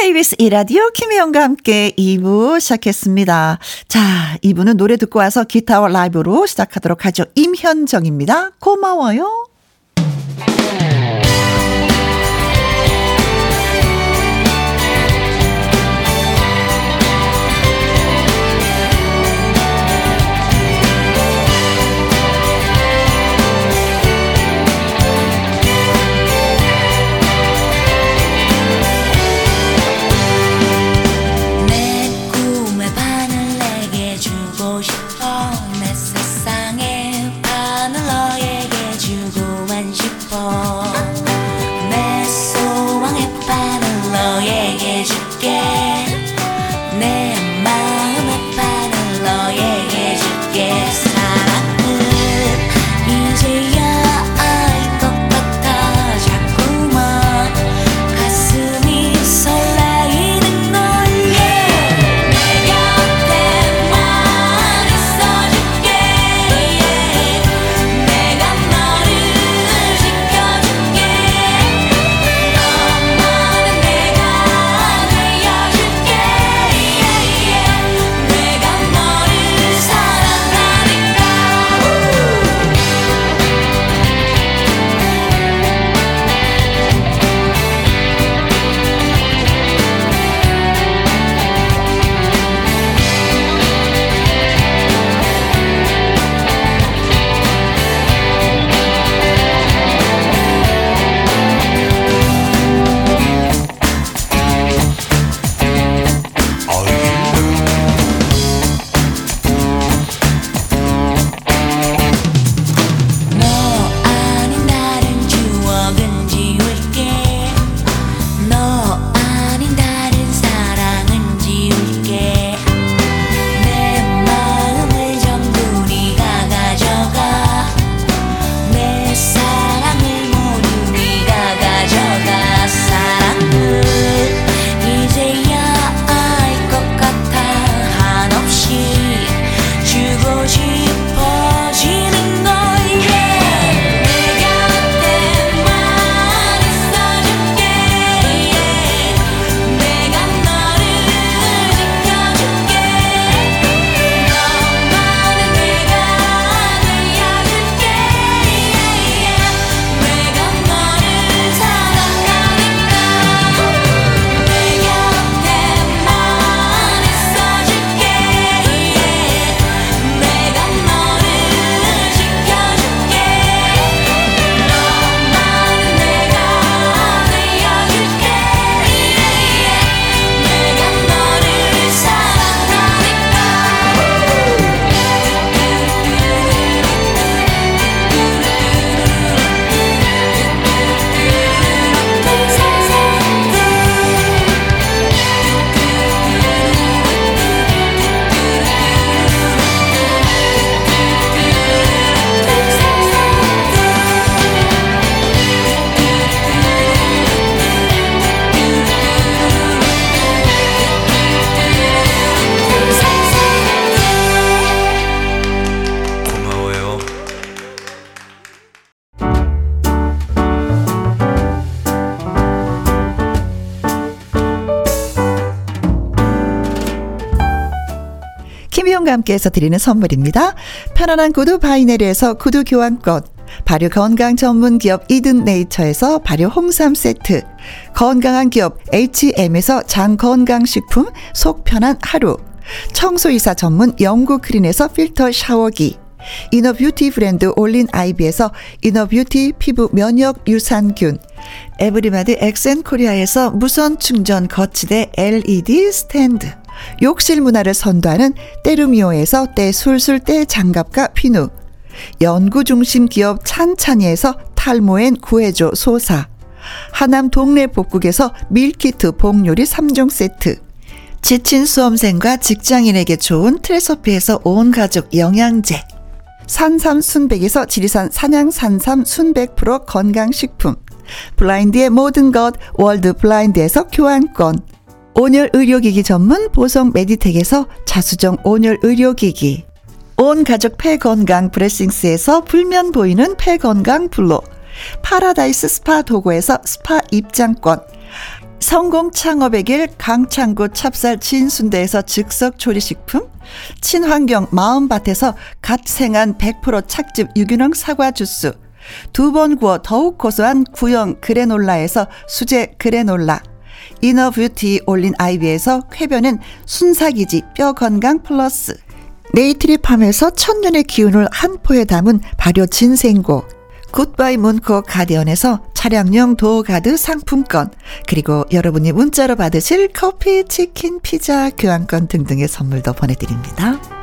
KBS 이라디오 김혜영과 함께 2부 시작했습니다. 자, 2부는 노래 듣고 와서 기타와 라이브로 시작하도록 하죠. 임현정입니다. 고마워요. 함께해서 드리는 선물입니다. 편안한 구두 바이네르에서 구두 교환권, 발효 건강 전문 기업 이든 네이처에서 발효 홍삼 세트, 건강한 기업 H&M에서 장 건강식품 속 편한 하루, 청소이사 전문 영구 크린에서 필터 샤워기, inner beauty 브랜드 올린 아이비에서 inner beauty 피부 면역 유산균, 에브리바디 엑센 코리아에서 무선 충전 거치대 LED 스탠드, 욕실 문화를 선도하는 때르미오에서 때 술술 때 장갑과 피누, 연구중심 기업 찬찬이에서 탈모엔 구해줘 소사, 하남 동네 복국에서 밀키트 복요리 3종 세트, 지친 수험생과 직장인에게 좋은 트레서피에서 온 가족 영양제, 산삼 순백에서 지리산 산양 산삼 순백 프로 건강식품, 블라인드의 모든 것 월드 블라인드에서 교환권, 온열 의료기기 전문 보성 메디텍에서 자수정 온열 의료기기, 온 가족 폐건강 브레싱스에서 불면 보이는 폐건강 블로, 파라다이스 스파 도고에서 스파 입장권, 성공 창업의 길 강창구 찹쌀 진순대에서 즉석 조리식품, 친환경 마음밭에서 갓 생한 100% 착즙 유기농 사과 주스, 두 번 구워 더욱 고소한 구형 그래놀라에서 수제 그래놀라, inner beauty 올린 아이비에서 쾌변은 순사기지 뼈 건강 플러스, 네이트리팜에서 천년의 기운을 한 포에 담은 발효 진생고, 굿바이 문코 가디언에서 차량용 door guard 상품권, 그리고 여러분이 문자로 받으실 커피, 치킨, 피자, 교환권 등등의 선물도 보내드립니다.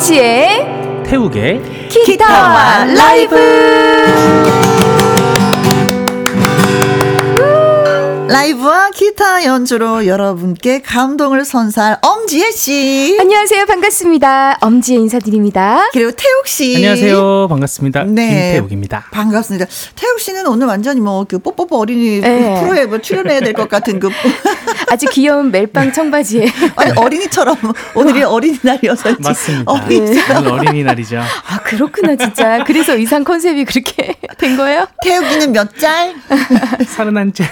엄지의 태우게 기타와 라이브. 라이브와 기타 연주로 여러분께 감동을 선사할 엄지혜 씨. 안녕하세요. 반갑습니다. 엄지혜 인사드립니다. 그리고 태욱 씨. 안녕하세요. 반갑습니다. 네. 김태욱입니다. 반갑습니다. 태욱 씨는 오늘 완전히 뭐 그 뽀뽀뽀 어린이 네. 프로에 뭐 출연해야 될 것 같은 그 [laughs] 아주 귀여운 멜빵 청바지에. [laughs] 아니 어린이처럼 오늘이 어린이날이어서 맞습니다. 어린이처럼 오늘 어린이날이죠. 아, 그렇구나, 진짜. 그래서 의상 컨셉이 그렇게 [laughs] 된 거예요? 태욱이는 몇 짤? 서른 한째.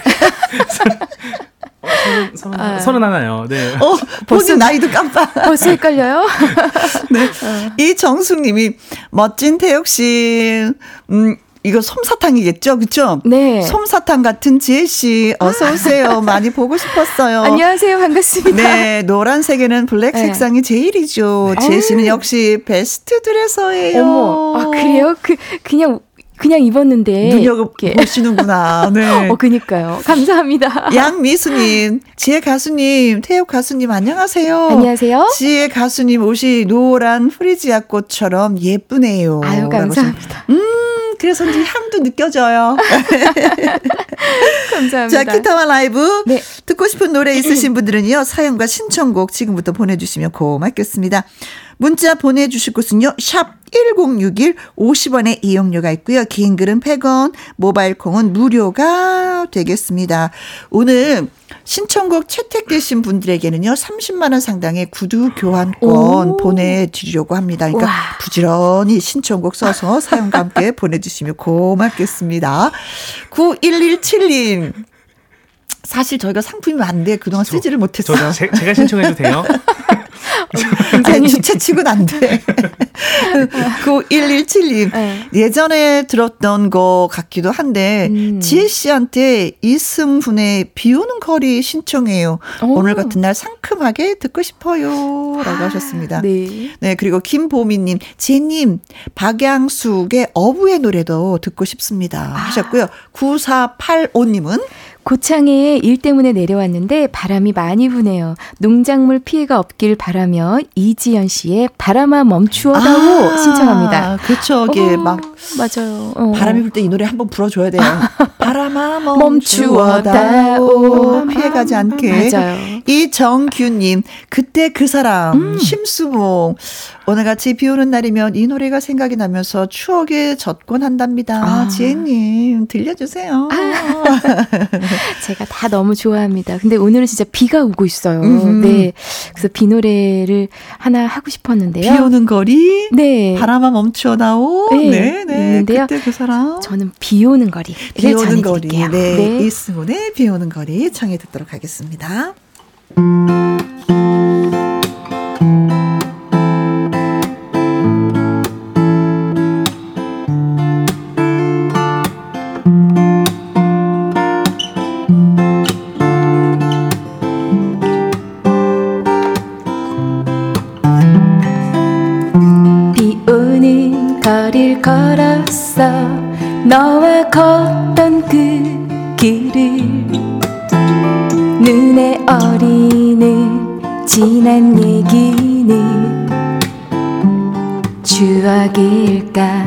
어, 서른, 서른, 아. 서른 하나요. 네. 어, 본인 나이도 깜빡. 벌써 헷갈려요? [laughs] 네. 이정숙님이 멋진 태욱 씨, 음. 이거 솜사탕이겠죠, 그쵸? 네. 솜사탕 같은 지혜 씨, 어서 오세요. 많이 보고 싶었어요. 안녕하세요. 반갑습니다. 네, 노란색에는 블랙 네. 색상이 제일이죠. 지혜 씨는 역시 베스트 드레서예요. 어머, 아, 그래요? 그, 그냥, 그냥 입었는데. 눈여겨. 보시는구나. [laughs] 네. 어, 그니까요. 감사합니다. 양미수님, 지혜 가수님, 태욱 가수님 안녕하세요. 안녕하세요. 지혜 가수님 옷이 노란 프리지아 꽃처럼 예쁘네요. 아유, 감사합니다. 음, 그래서인지 향도 느껴져요. [laughs] 감사합니다. 자, 기타와 라이브 네. 듣고 싶은 노래 있으신 분들은요. 사연과 신청곡 지금부터 보내주시면 고맙겠습니다. 문자 보내주실 곳은요. 샵 1061 50원의 이용료가 있고요. 긴 글은 100원, 모바일 콩은 무료가 되겠습니다. 오늘 신청곡 채택되신 분들에게는요. 30만 원 상당의 구두 교환권 오. 보내드리려고 합니다. 그러니까 와. 부지런히 신청곡 써서 사연과 함께 보내주시면 고맙겠습니다. 9117님. 사실 저희가 상품이 안 돼. 그동안 쓰지를 못했어요. 저 제, 제가 신청해도 돼요? [laughs] 아니, 주최측은 안 돼. [laughs] 9117님. 네. 예전에 들었던 거 같기도 한데, 음. 지혜 씨한테 이승훈의 비 오는 거리 신청해요. 오. 오늘 같은 날 상큼하게 듣고 싶어요. 라고 하셨습니다. 네. 네, 그리고 김보미님, 지혜님, 박양숙의 어부의 노래도 듣고 싶습니다. 하셨고요. 9485님은 고창에 일 때문에 내려왔는데 바람이 많이 부네요. 농작물 피해가 없길 바라며 이지연 씨의 바람아 멈추어다오 신청합니다. 그렇죠. 이게 어, 막 맞아요. 어. 바람이 불 때 이 노래 한번 불어줘야 돼요. [laughs] 바람아 멈추어다오. 멈추어다오. 피해가지 않게. 맞아요. 이정규님, 그때 그 사람, 음. 심수봉. 오늘같이 비 오는 날이면 이 노래가 생각이 나면서 추억에 젖곤 한답니다. 아. 지혜님, 들려주세요. [laughs] 제가 다 너무 좋아합니다. 근데 오늘은 진짜 비가 오고 있어요. 음. 네. 그래서 비 노래를 하나 하고 싶었는데요. 비 오는 거리, 네. 바람아 멈추어 나오. 네, 네, 네. 있는데요. 그때 그 사람. 저는 비 오는 거리를 비 오는 거리. 전해드릴게요. 네. 이승훈의 비 오는 거리 청해 듣도록 하겠습니다. 비 걸었어. 너와 걷던 그 길을 눈에 어리는 지난 얘기는 추억일까?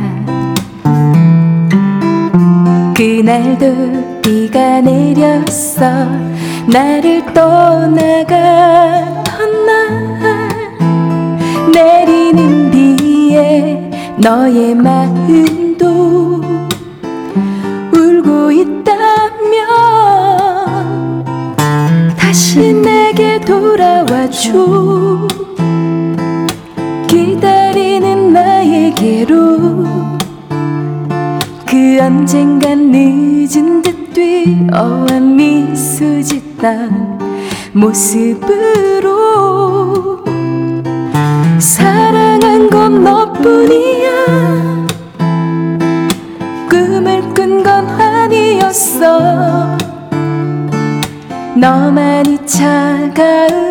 그날도 비가 내렸어. 나를 떠나갔 너의 마음도 울고 있다면 다시 내게 돌아와줘. 기다리는 나에게로 그 언젠간 늦은 듯 뛰어와 미소 짓던 모습으로 사랑한 건 너뿐이 너만이 차가운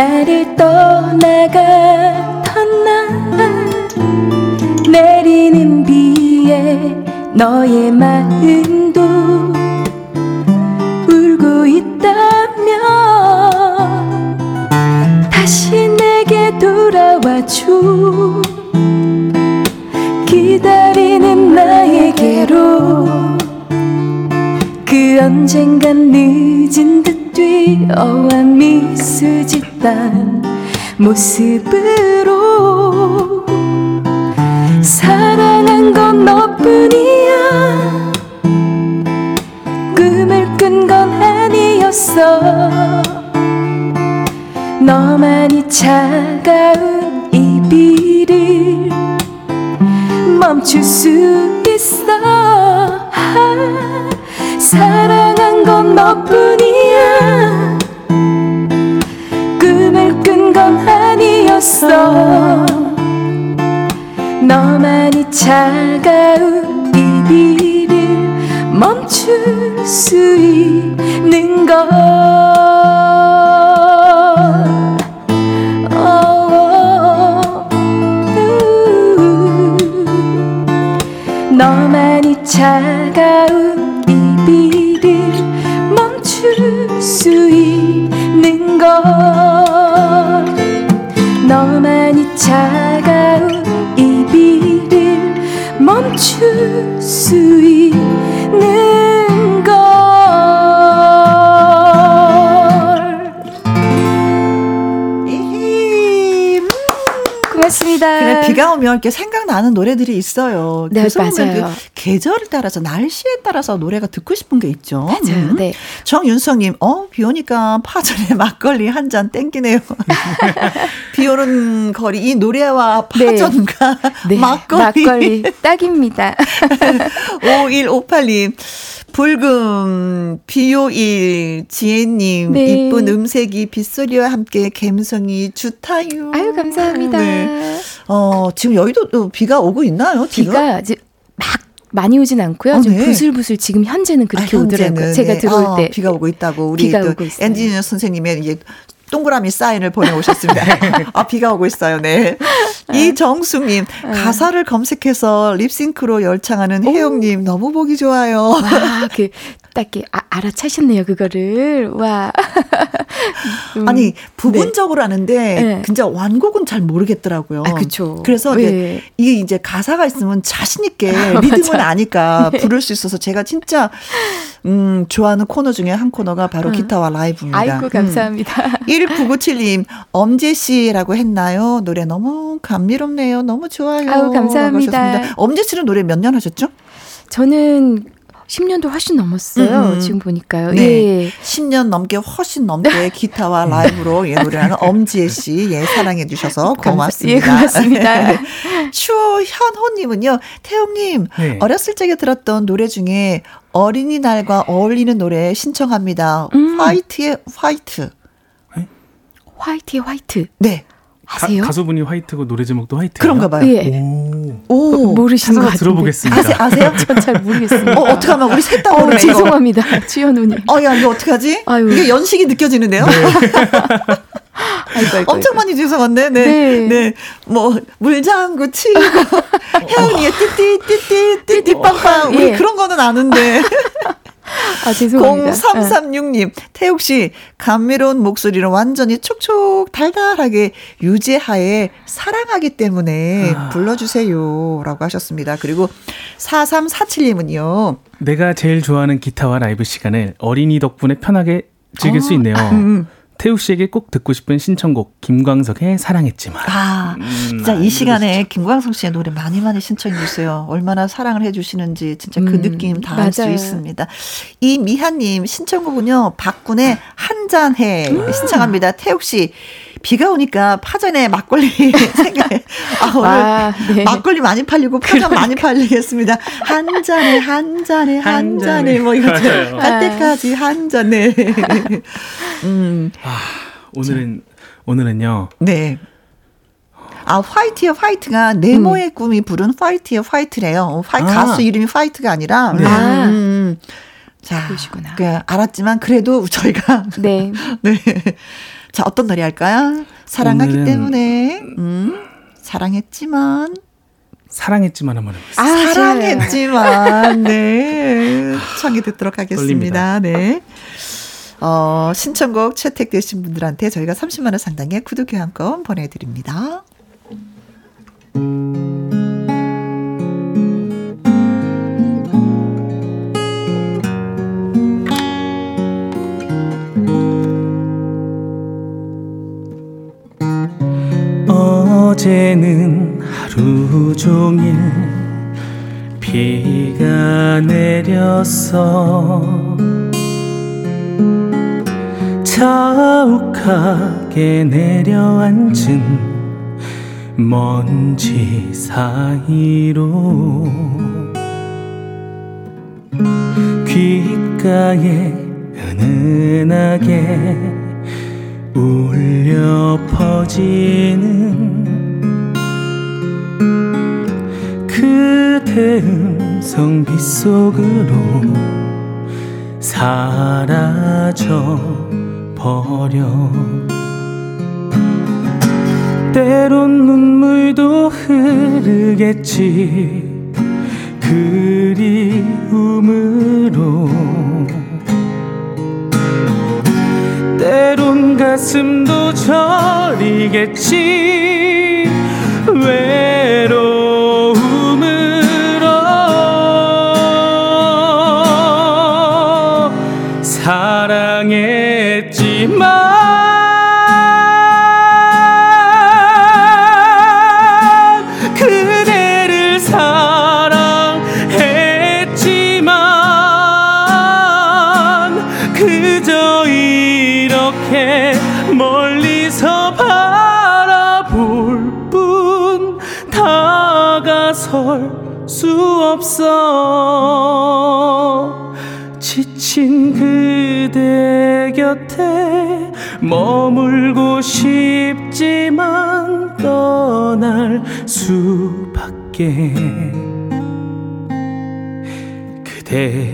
나를 떠나갔던 날 내리는 비에 너의 짓던 모습으로 사랑한 건 너뿐이야. 꿈을 꾼 건 아니었어. 너만이 차가운 이 비를 멈출 수 있어. 아, 사랑한 건 너뿐이야 아니었어 너만이 차가운 이 비를 멈출 수 있는 우. 너만이 차가운 멈 비가 오면 이렇게 생각나는 노래들이 있어요. 네, 그래서 맞아요. 그 계절을 따라서 날씨에 따라서 노래가 듣고 싶은 게 있죠. 맞아요. 음. 네. 정윤성님, 어, 비 오니까 파전에 [laughs] 막걸리 한 잔 땡기네요. [laughs] 비 오는 거리, 이 노래와 네. 파전과 네, 막걸리. 막걸리 딱입니다. 5158님, 붉은 비요일 지혜님, 네. 이쁜 음색이 빗소리와 함께 감성이 좋다요. 아유 감사합니다. 네. 어, 지금 여의도 또 비가 오고 있나요? 지금? 비가 이제 막 많이 오진 않고요. 어, 좀 네. 부슬부슬 지금 현재는 그렇게 아, 오더라고요. 현재는, 제가 네. 들어올 아, 때 비가 오고 있다고 우리 비가 또. 엔지니어 선생님의 이제 동그라미 사인을 보내오셨습니다. [laughs] 아, 비가 오고 있어요. 네. 이정숙님, 가사를 검색해서 립싱크로 열창하는 혜영님, 너무 보기 좋아요. 와, 그, 딱 이렇게 아, 알아차셨네요, 그거를. 와. [laughs] 음, 아니, 부분적으로 아는데, 네. 진짜 완곡은 잘 모르겠더라고요. 아, 그쵸. 그래서 네. 이제 이게 이제 가사가 있으면 자신있게 [laughs] 리듬을 아니까 부를 수 있어서 제가 진짜, 음, 좋아하는 코너 중에 한 코너가 바로 기타와 라이브입니다. 아이고, 감사합니다. [laughs] [laughs] 1997님, 엄지 씨라고 했나요? 노래 너무 감미롭네요. 너무 좋아요. 아우, 감사합니다. 하셨습니다. 엄지 씨는 노래 몇 년 하셨죠? 저는 10년도 훨씬 넘었어요. 음. 지금 보니까요. 네. 예. 10년 넘게 훨씬 넘게 기타와 라이브로 예, 노래하는 [laughs] 엄지혜 씨, 예, 사랑해 주셔서 고맙습니다. 예, 고맙습니다. 추현호님은요, 태용님, 네. 어렸을 적에 들었던 노래 중에 어린이날과 어울리는 노래 신청합니다. 음. 화이트의 화이트. 화이트의 화이트. 네, 아세요? 가, 수분이 화이트고 노래 제목도 화이트. 그런가 봐요. 예. 오. 오, 모르시는 것. 들어보겠습니다. 아세, 아세요? [laughs] 전 잘 모르겠습니다. 어, 어떡하면 우리 셋다 어, 모르네. 이거. 죄송합니다. [laughs] 주연우님. 어, 야, 이거 어떡하지? 아유. 이게 연식이 느껴지는데요? [laughs] 아이고, 아이고. 엄청 많이 죄송한데, 네. 네. 네. 뭐, 물장구 치고, [laughs] 혜영이의 띠띠, 띠띠, 띠띠, 빵빵. 우리 예. 그런 거는 아는데. [laughs] 아, 죄송합니다. 0336님, 태욱 씨, 감미로운 목소리로 완전히 촉촉 달달하게 유재하의 사랑하기 때문에 불러주세요. 라고 하셨습니다. 그리고 4347님은요, 내가 제일 좋아하는 기타와 라이브 시간을 어린이 덕분에 편하게 즐길 수 있네요. 음. 태우 씨에게 꼭 듣고 싶은 신청곡 김광석의 사랑했지만. 아, 진짜 이 시간에 김광석 씨의 노래 많이 많이 신청해 주세요. 얼마나 사랑을 해 주시는지 진짜 그 음, 느낌 다 알 수. 있습니다. 이미하님 신청곡은요, 박군의 한잔해 신청합니다. 태욱 씨, 비가 오니까 파전에 막걸리 [laughs] 생각해. 아, 오늘 아, 네. 막걸리 많이 팔리고 파전 많이 팔리겠습니다. 한 잔에 한 잔에 한 한 잔에 잔에. 뭐 이거. 갈 때까지 한 잔에. [laughs] 음, 오늘은 오늘은요. 네. 아, 화이트의 화이트가 네모의 꿈이 부른 화이트의 화이트래요. 어, 화이, 아. 가수 이름이 화이트가 아니라. 네. 아. 음, 자, 그러시구나. 그 알았지만 그래도 저희가 네. [laughs] 네. 자, 어떤 노래 할까요? 사랑하기 때문에. 음. 사랑했지만 사랑했지만 한번 해보겠습니다. 아, 사랑했지만 네 [laughs] 청해 듣도록 하겠습니다. 네. 어, 신청곡 채택되신 분들한테 저희가 30만 원 상당의 구두 교환권 보내드립니다. 어제는 하루 종일 비가 내렸어 자욱하게 내려앉은 먼지 사이로 귓가에 은은하게 울려 퍼지는 그대 음성 빗속으로 사라져 버려. 때론 눈물도 흐르겠지 그리움으로. 때론 가슴도 저리겠지 그대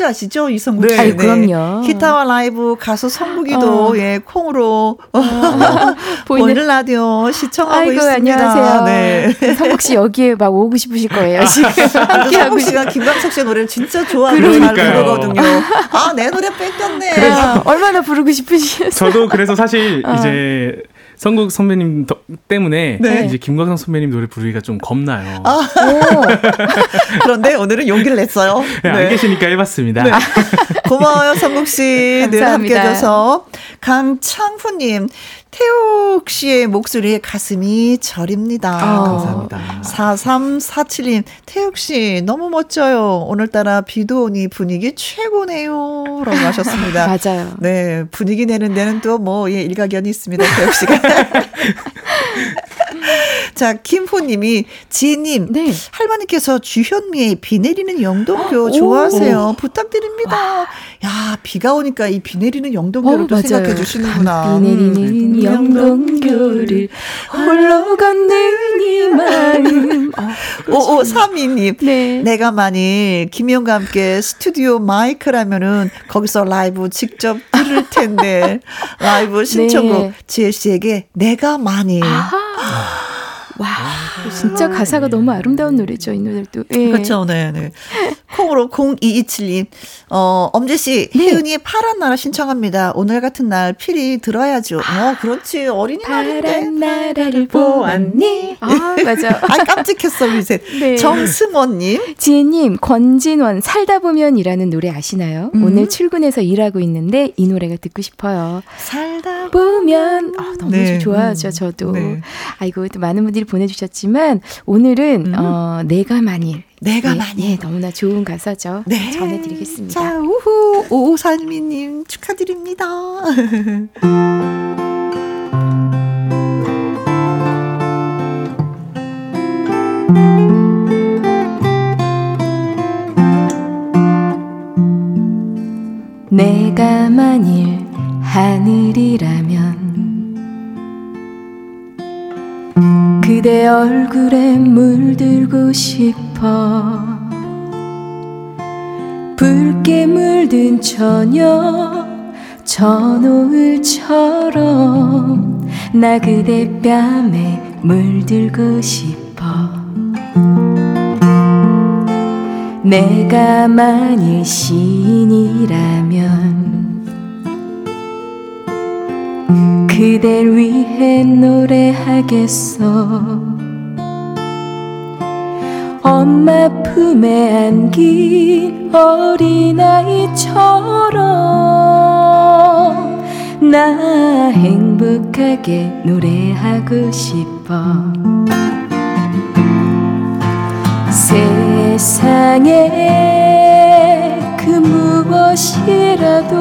네. 씨 아시죠? 이성국 네. 씨. 아유, 그럼요. 기타와 라이브 가수 성국이도 어. 예 콩으로 [laughs] 보이는 보이는 라디오 시청하고 아이고 있습니다. 안녕하세요. 네. [laughs] 성국 씨 여기에 막 오고 싶으실 거예요. 지금 [laughs] 함께 하고 성국 씨가 김광석 씨의 노래를 진짜 좋아하고 잘. 부르거든요. 아, 내 노래 뺏겼네. 아, 얼마나 부르고 싶으시겠어요. 저도 그래서 사실 이제 성국 선배님 덕- 때문에 네. 이제 김광석 선배님 노래 부르기가 좀 겁나요. 오, [laughs] 그런데 오늘은 용기를 냈어요. 네, 안 계시니까 해봤습니다. 네. 고마워요, 성국 씨. [laughs] 늘 함께 감사합니다. 해줘서. 강창후님, 태욱 씨의 목소리에 가슴이 저립니다. 어. 감사합니다. 4347님, 태욱 씨, 너무 멋져요. 오늘따라 비도 오니 분위기 최고네요. 라고 하셨습니다. [laughs] 맞아요. 네, 분위기 내는 데는 또 뭐, 예, 일가견이 있습니다, 태욱 씨가. [laughs] 자, 김호님이, 지혜님, 네. 할머니께서 주현미의 비 내리는 영동교 좋아하세요. 부탁드립니다. 야, 비가 오니까 이 비 내리는 영동교를 어, 또 맞아요. 생각해 주시는구나. 비 내리는 영동교를 홀로 걷는 이 마음. 어, 5532님. 네. 내가 만일 김희영과 함께 스튜디오 마이크라면은 거기서 라이브 직접 들을 텐데 [laughs] 라이브 신청곡 네. 지혜 씨에게 내가 만일 아하. 와, 진짜 가사가 너무 아름다운 노래죠, 이 노래도. 예. 그렇죠, 네, 네. 콩으로 0227님, 어, 엄재 씨, 네. 혜은이의 파란 나라 신청합니다. 오늘 같은 날 필히 들어야죠. 어, 그렇지, 어린이날인데. 파란 나라를 보았니? 아, 맞아. [laughs] 아, 깜찍했어, 미세. 네. 정승원 님, 지혜 님, 권진원 살다 보면이라는 노래 아시나요? 음. 오늘 출근해서 일하고 있는데 이 노래가 듣고 싶어요. 살다 보면 아, 너무 네. 좋아하죠, 음. 저도. 네. 아이고 또 많은 분들이 보내 주셨지만 오늘은 음. 어, 내가 만일 내가 예, 만일. 예, 너무나 좋은 가사죠. 네. 전해드리겠습니다. 자, 우후, 오살미님 축하드립니다. [laughs] 내가 만일 하늘이라면 그대 얼굴에 물들고 싶어. 붉게 물든 저녁 저 노을처럼 나 그대 뺨에 물들고 싶어. 내가 만일 시인이라면 그댈 위해 노래하겠어 엄마 품에 안긴 어린아이처럼 나 행복하게 노래하고 싶어. 세상에 그 무엇이라도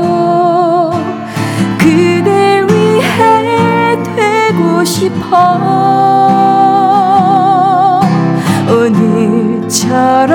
싶어 오늘처럼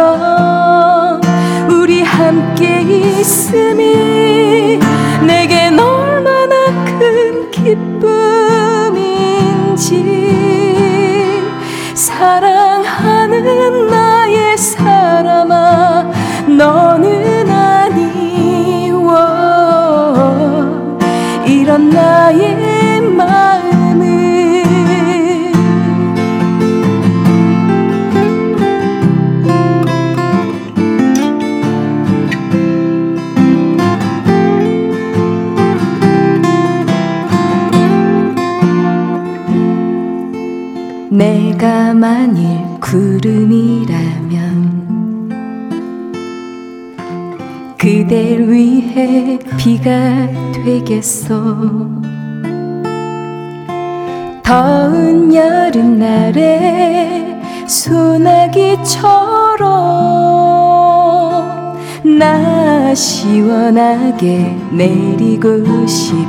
구름이라면 그댈 위해 비가 되겠어 더운 여름날에 소나기처럼 나 시원하게 내리고 싶어.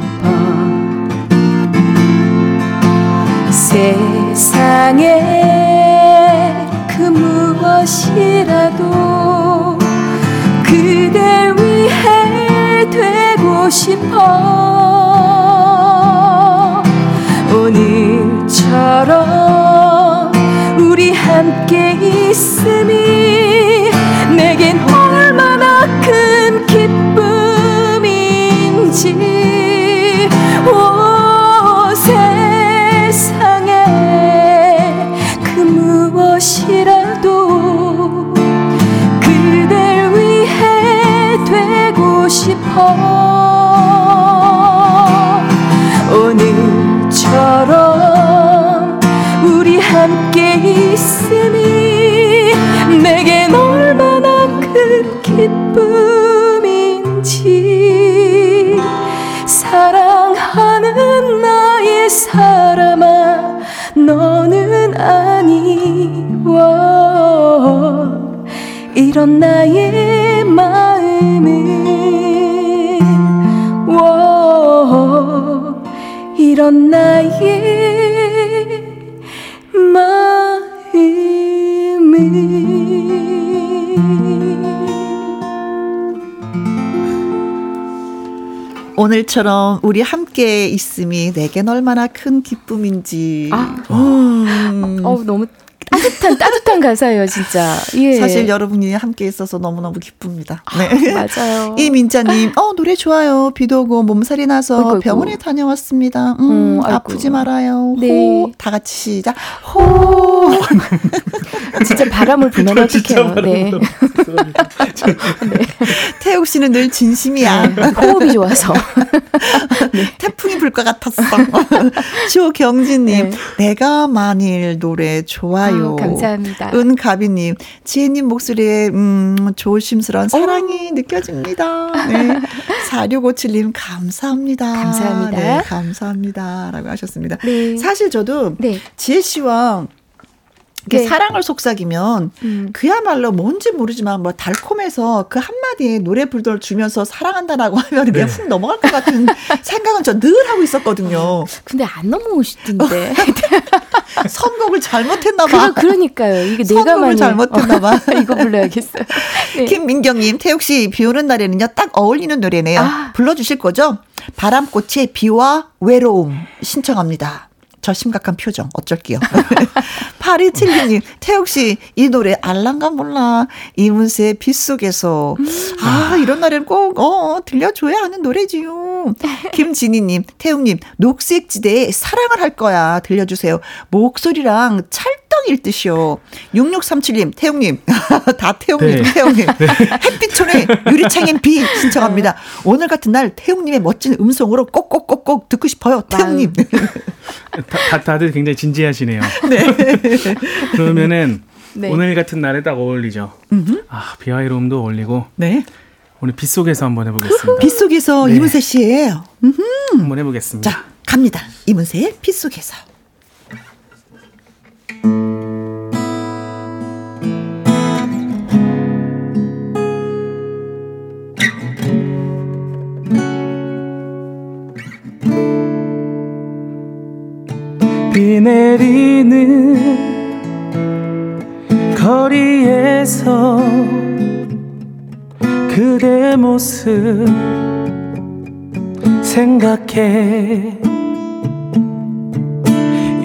세상에 그 무엇이라도 그댈 위해 되고 싶어. 오늘처럼 우리 함께 있음이 내겐 싶어. 오늘처럼 우리 함께 있음이 내겐 얼마나 큰 기쁨인지 사랑하는 나의 사람아 너는 아니워. 이런 나의 이런 나의 마음은 오늘처럼 우리 함께 있음이 내겐 얼마나 큰 기쁨인지. 아. 음. 어 너무 따뜻한 따뜻한 가사예요 진짜 예. 사실 여러분이 함께 있어서 너무너무 기쁩니다. 네. 맞아요 [laughs] 이민자님, 어, 노래 좋아요. 비도 오고 몸살이 나서 아이고, 아이고. 병원에 다녀왔습니다. 음, 음. 아프지 말아요. 네. 호. 다 같이 시작. 호. [laughs] 진짜 바람을 불면 [laughs] 어떡해요 네. 태욱 씨는 늘 진심이야. 네. 호흡이 좋아서 태풍이 불 것 같았어. 조경진님, 내가 만일 노래 좋아요. 네. 아유, 감사합니다. 은가비님, 지혜님 목소리에, 음, 조심스러운 사랑이 느껴집니다. 네. [laughs] 4657님, 감사합니다. 감사합니다. 네, 감사합니다. 라고 하셨습니다. 네. 사실 저도 네. 지혜 씨와 이렇게 네. 사랑을 속삭이면 음. 그야말로 뭔지 모르지만 뭐 달콤해서 그 한마디에 노래 불돌 주면서 사랑한다라고 [laughs] 하면 그냥 훅 넘어갈 것 같은 [laughs] 생각은 저 늘 하고 있었거든요. 근데 안 넘어오시던데 [laughs] 선곡을 잘못했나 봐. 그러, 그러니까요 이게 내가 선곡을 많이 잘못했나 봐. 어, 이거 불러야겠어요 네. 김민경님, 태욱 씨, 비 오는 날에는요, 딱 어울리는 노래네요. 아. 불러주실 거죠? 바람꽃의 비와 외로움 신청합니다. 저 심각한 표정 어쩔게요. [laughs] 8272님, 태욱 씨, 이 노래 알란가 몰라. 이문세의 빗속에서. 아, 이런 날에는 꼭, 어, 들려줘야 하는 노래지요. 김진희님, 태욱님, 녹색지대에 사랑을 할 거야. 들려주세요. 목소리랑 찰 떡일 듯이요. 6637님, 태욱님. 다 태욱님, 네. 태욱님. 햇빛촌의 유리창엔 비 신청합니다. 오늘 같은 날 태욱님의 멋진 음성으로 꼭꼭꼭꼭 듣고 싶어요. 태욱님. 다, 다, 다들 굉장히 진지하시네요. [laughs] 네. 그러면은 네. 오늘 같은 날에 딱 어울리죠. 아, 외로움도 어울리고 네. 오늘 빗속에서 한번 해보겠습니다. 빗속에서 네. 이문세 씨예요. 한번 해보겠습니다. 자, 갑니다. 이문세의 빗속에서. 비 내리는 거리에서 그대 모습 생각해.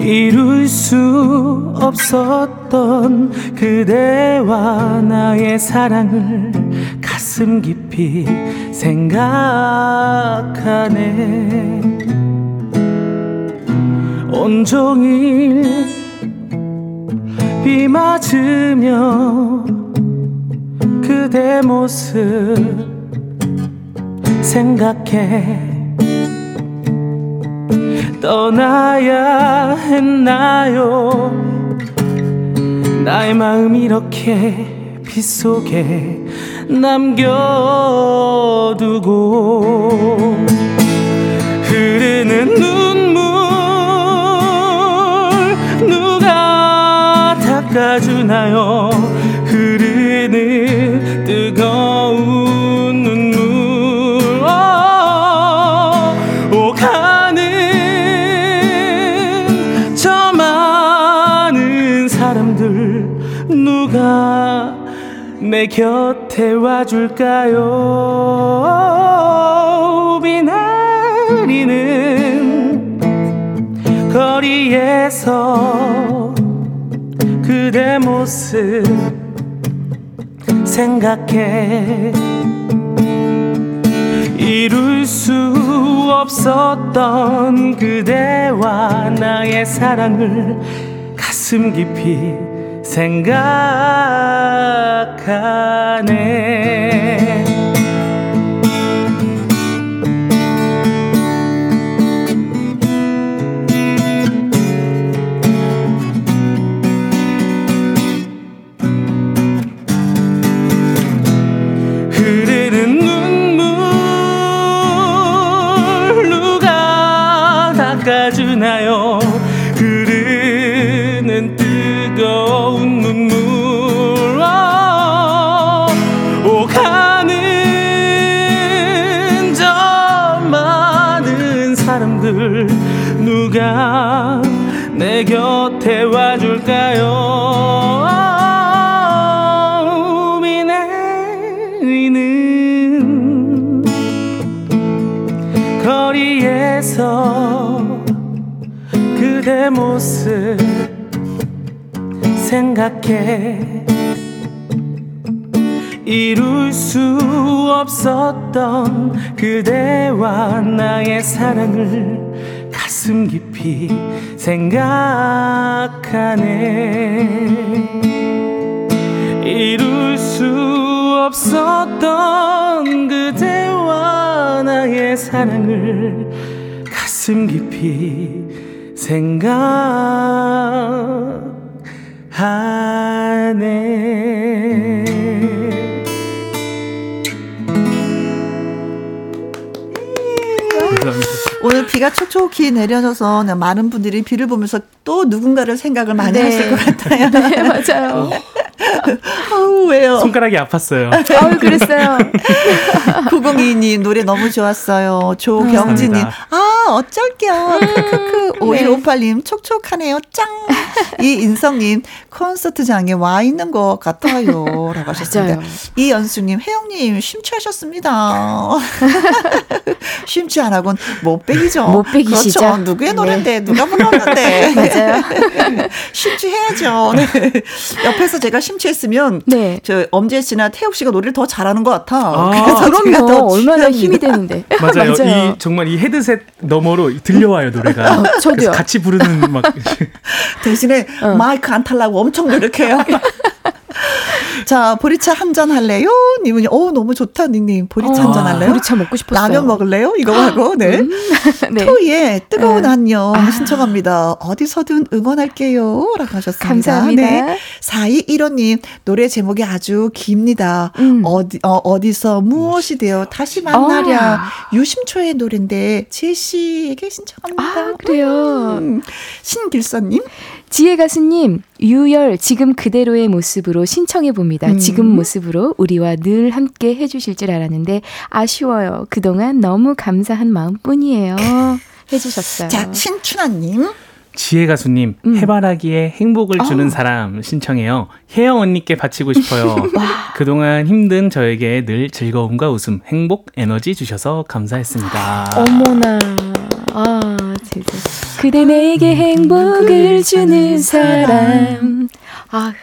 이룰 수 없었던 그대와 나의 사랑을 가슴 깊이 생각하네 온종일 비 맞으며 그대 모습 생각해. 떠나야 했나요? 나의 마음 이렇게 빗속에 남겨두고 곁에 와줄까요? 비 내리는 거리에서 그대 모습 생각해. 이룰 수 없었던 그대와 나의 사랑을 가슴 깊이 생각하네 생각해. 이룰 수 없었던 그대와 나의 사랑을 가슴 깊이 생각하네. 이룰 수 없었던 그대와 나의 사랑을 가슴 깊이 생각 하네. 오늘 비가 촉촉히 내려져서 네, 많은 분들이 비를 보면서 또 누군가를 생각을 많이 네. 하실 것 같아요. [laughs] 네, 맞아요. [laughs] 아우, 왜요? 손가락이 아팠어요. 아유, 그랬어요. [laughs] 9022님 노래 너무 좋았어요. 조경진님. 아 어쩔게요. 크크크 5158님 촉촉하네요. 짱. [laughs] 이인성님 콘서트장에 와 있는 것 같아요. 라고 하셨습니다. 이연수님 혜영님 심취하셨습니다. 심취 안 하곤 못 빼기죠. 못 빼기시죠. 그렇죠. 누구의 네. 노래인데 누가 불렀는데. 맞아요. 심취해야죠. 네. 옆에서 제가 심취 했으면 네. 저 엄지혜 씨나 태욱 씨가 노래를 더 잘하는 것 같아. 아, 그래서 제가 그럼요. 더 얼마나 힘이. 되는데. 맞아요. [laughs] 맞아요. 이 정말 이 헤드셋 너머로 들려와요 노래가. 어, 저도요. 그래서 같이 부르는 막 [laughs] 대신에 어. 마이크 안 탈라고 엄청 노력해요. [laughs] 자, 보리차 한 잔 할래요? 님은, 어, 너무 좋다, 닉님. 보리차 어, 한잔 할래요? 보리차 먹고 싶었어요. 라면 먹을래요? 이거 하고, 네. [laughs] 네. 토이의 뜨거운 네. 안녕 아. 신청합니다. 어디서든 응원할게요. 라고 하셨습니다. 감사합니다. 네. 4215님, 노래 제목이 아주 깁니다. 음. 어디, 어, 어디서 무엇이 되어 다시 만나랴. 어. 유심초의 노래인데, 제시에게 신청합니다. 아, 그래요. 음. 신길선님, 지혜 가수님, 유열 지금 그대로의 모습으로 신청해 봅니다. 음. 지금 모습으로 우리와 늘 함께 해주실 줄 알았는데 아쉬워요. 그동안 너무 감사한 마음뿐이에요. 해주셨어요. 자, 신춘하님, 지혜 가수님 음. 해바라기에 행복을 주는 사람 신청해요. 혜영 언니께 바치고 싶어요. [laughs] 그동안 힘든 저에게 늘 즐거움과 웃음, 행복, 에너지 주셔서 감사했습니다. 어머나. 아, 진짜. 그대 내게 행복을 주는 사람. 아,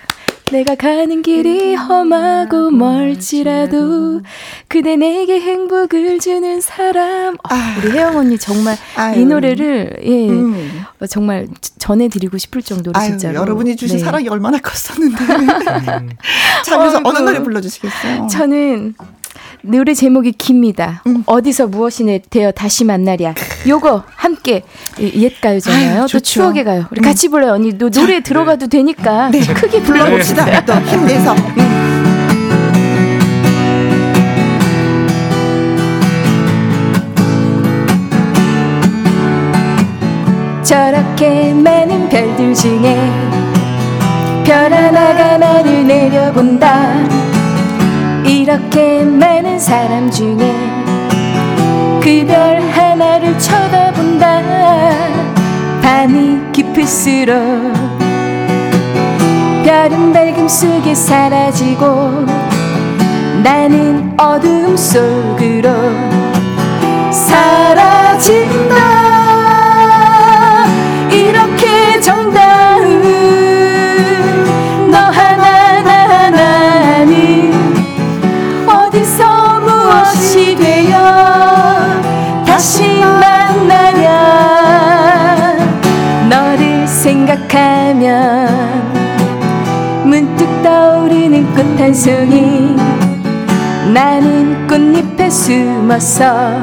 내가 가는 길이 험하고 멀지라도 그대 내게 행복을 주는 사람. 아, 우리 혜영 언니 정말 아유. 이 노래를 예 음. 어, 정말 전해드리고 싶을 정도로 아유, 진짜로. 여러분이 주신 네. 사랑이 얼마나 컸었는데. [laughs] [laughs] 자, 그래서 어느 아이고. 노래 불러주시겠어요? 저는 노래 제목이 깁니다. 음. 어디서 무엇이 되어 다시 만나랴. 요거 함께 이- 옛 가요잖아요. 아유, 또. 추억의 가요. 우리 같이 불러요. 언니 노, 노래 들어가도 되니까 네. 크게 불러. 불러봅시다. 또 힘내서. 저렇게 많은 별들 중에 별 하나가 나를 내려본다. 이렇게 많은 사람 중에 그 별 하나를 쳐다본다. 밤이 깊을수록 별은 밝음 속에 사라지고 나는 어둠 속으로 사라진 송이 나는 꽃잎에 숨어서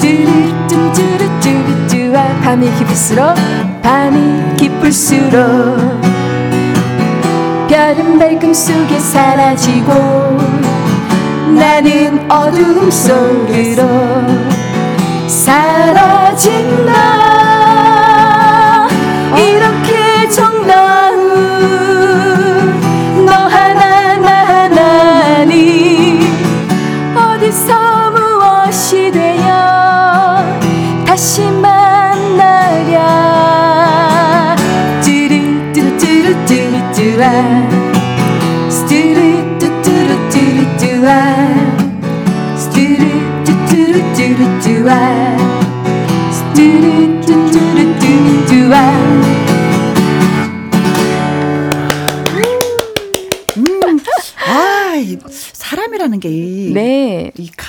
뚜루뚜루뚜루뚜루뚜라 밤이 깊을수록 밤이 깊을수록 별은 밝음 속에 사라지고 나는 어둠 속으로 사라진다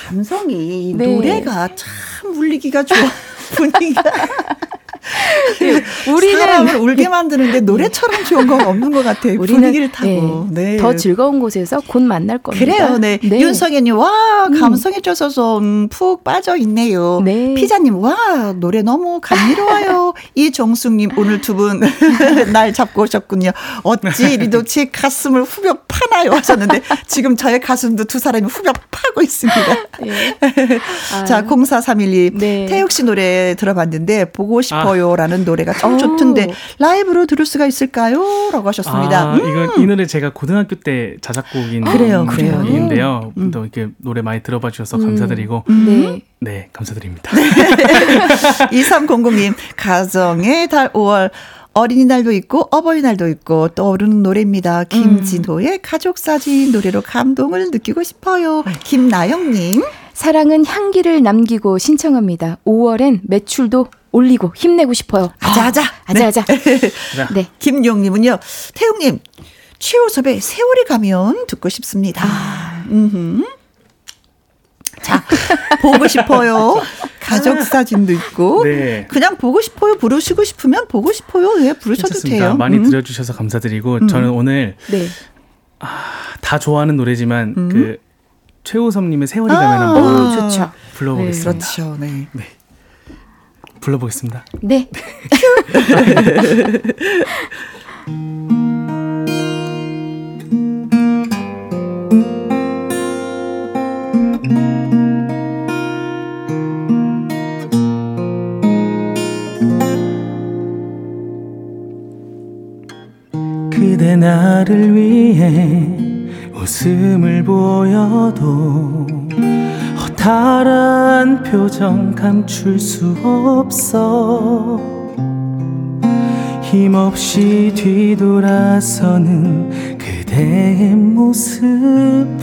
감성이, 이 네. 노래가 참 울리기가 좋아. [laughs] 분위기가. [laughs] 우리는 사람을 울게 만드는데 노래처럼 좋은 건 없는 것 같아요. 우리는 분위기를 타고. 네, 네. 더 즐거운 곳에서 곧 만날 겁니다. 그래요, 네. 윤성현님, 와, 감성에 쪄서 음, 푹 빠져 있네요. 네. 피자님, 와, 노래 너무 감미로워요. [laughs] 이정숙님, 오늘 두 분 [laughs] 날 잡고 오셨군요. 어찌 이리도 제 가슴을 후벼 파나요 하셨는데, 지금 저의 가슴도 두 사람이 후벼 파고 있습니다. 예. [laughs] 아, 자, 0431님. 네. 태욱 씨 노래 들어봤는데, 보고 싶어요. 라는 노래가 참 오. 좋던데, 라이브로 들을 수가 있을까요? 라고 하셨습니다. 아, 이거 이 노래 제가 고등학교 때 자작곡인 그래요, 그래요. 곡인데요. 음. 또 이렇게 노래 많이 들어봐 주셔서 감사드리고 네. 네 감사드립니다. [laughs] 2300님, 가정의 달 5월. 어린이날도 있고 어버이날도 있고 떠오르는 노래입니다. 김진호의 가족사진 노래로 감동을 느끼고 싶어요. 김나영님. 사랑은 향기를 남기고 신청합니다. 5월엔 매출도 올리고 힘내고 싶어요. 아자아자. 아자아자. 네. 김용님은요. 태웅님 최우섭의 세월이 가면 듣고 싶습니다. 음흠. 자, 보고 싶어요. [laughs] 가족 사진도 있고. 네. 그냥 보고 싶어요. 부르시고 싶으면 보고 싶어요. 네, 부르셔도 괜찮습니다. 돼요. 많이 음. 들어주셔서 감사드리고 저는 오늘 네. 다 좋아하는 노래지만 음. 그 최우섭님의 세월이 아. 가면 한번 오, 좋죠. 불러보겠습니다. 그렇죠. 네. 불러보겠습니다. 네. [laughs] 표정 감출 수 없어. 힘없이 뒤돌아서는 그대의 모습을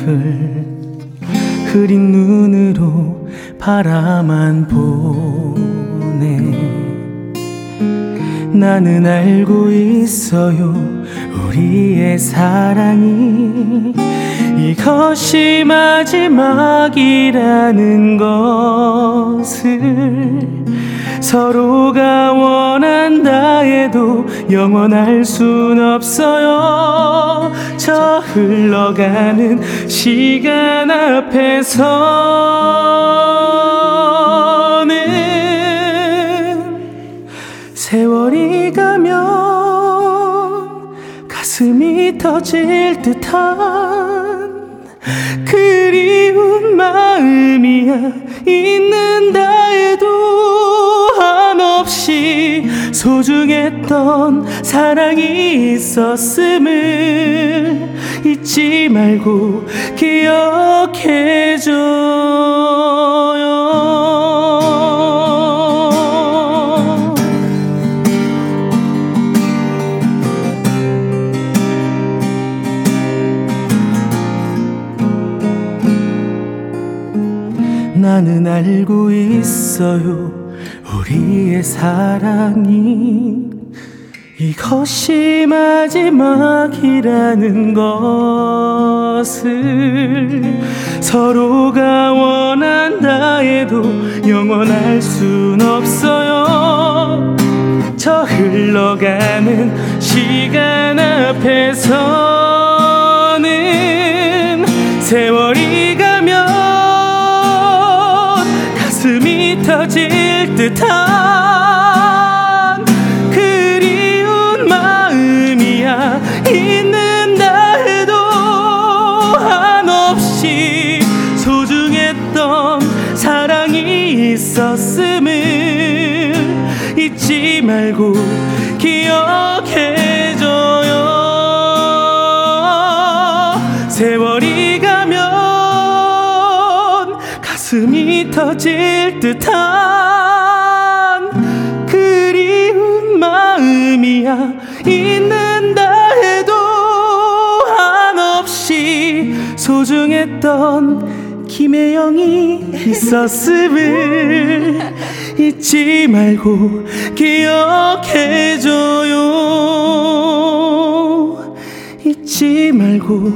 흐린 눈으로 바라만 보네. 나는 알고 있어요 우리의 사랑이 이것이 마지막이라는 것을 서로가 원한다 해도 영원할 순 없어요. 저 흘러가는 시간 앞에서는 세월이 가면 가슴이 터질 듯한 그리운 마음이야 있는다 해도 한없이 소중했던 사랑이 있었음을 잊지 말고 기억해줘요 나는 알고 있어요. 우리의 사랑이 이것이 마지막이라는 것을 서로가 원한다 해도 영원할 순 없어요. 저 흘러가는 시간 앞에서는 세월이 가면 터질 듯한 그리운 마음이야. 있는다 해도 한없이 소중했던 사랑이 있었음을 잊지 말고 기억해 듯한 그리운 마음이야. 있는다 해도 한없이 소중했던 김혜영이 있었음을 잊지 말고 기억해줘요. 잊지 말고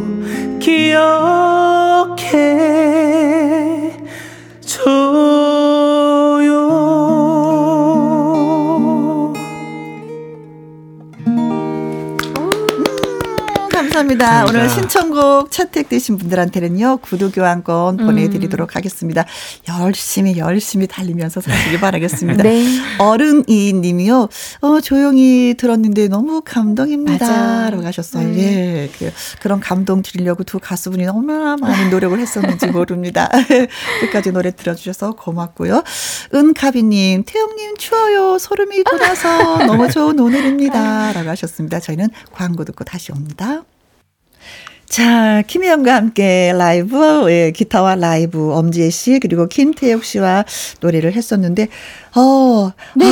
기억해 감사합니다. 오늘 신청곡 채택되신 분들한테는요, 구두 교환권 보내드리도록 하겠습니다. 열심히, 열심히 달리면서 사시기 [laughs] 바라겠습니다. 네. 어른이 님이요, 어, 조용히 들었는데 너무 감동입니다. 맞아. 라고 하셨어요. 예. 그, 그런 감동 드리려고 두 가수분이 얼마나 많은 노력을 했었는지 [laughs] 모릅니다. [laughs] 끝까지 노래 들어주셔서 고맙고요. 은카비님, 태영님 추워요. 소름이 돋아서 너무 좋은 오늘입니다. 라고 하셨습니다. 저희는 광고 듣고 다시 옵니다. 자, 김혜영과 함께 라이브, 예, 기타와 라이브, 엄지혜 씨, 그리고 김태혁 씨와 노래를 했었는데, 어, 네.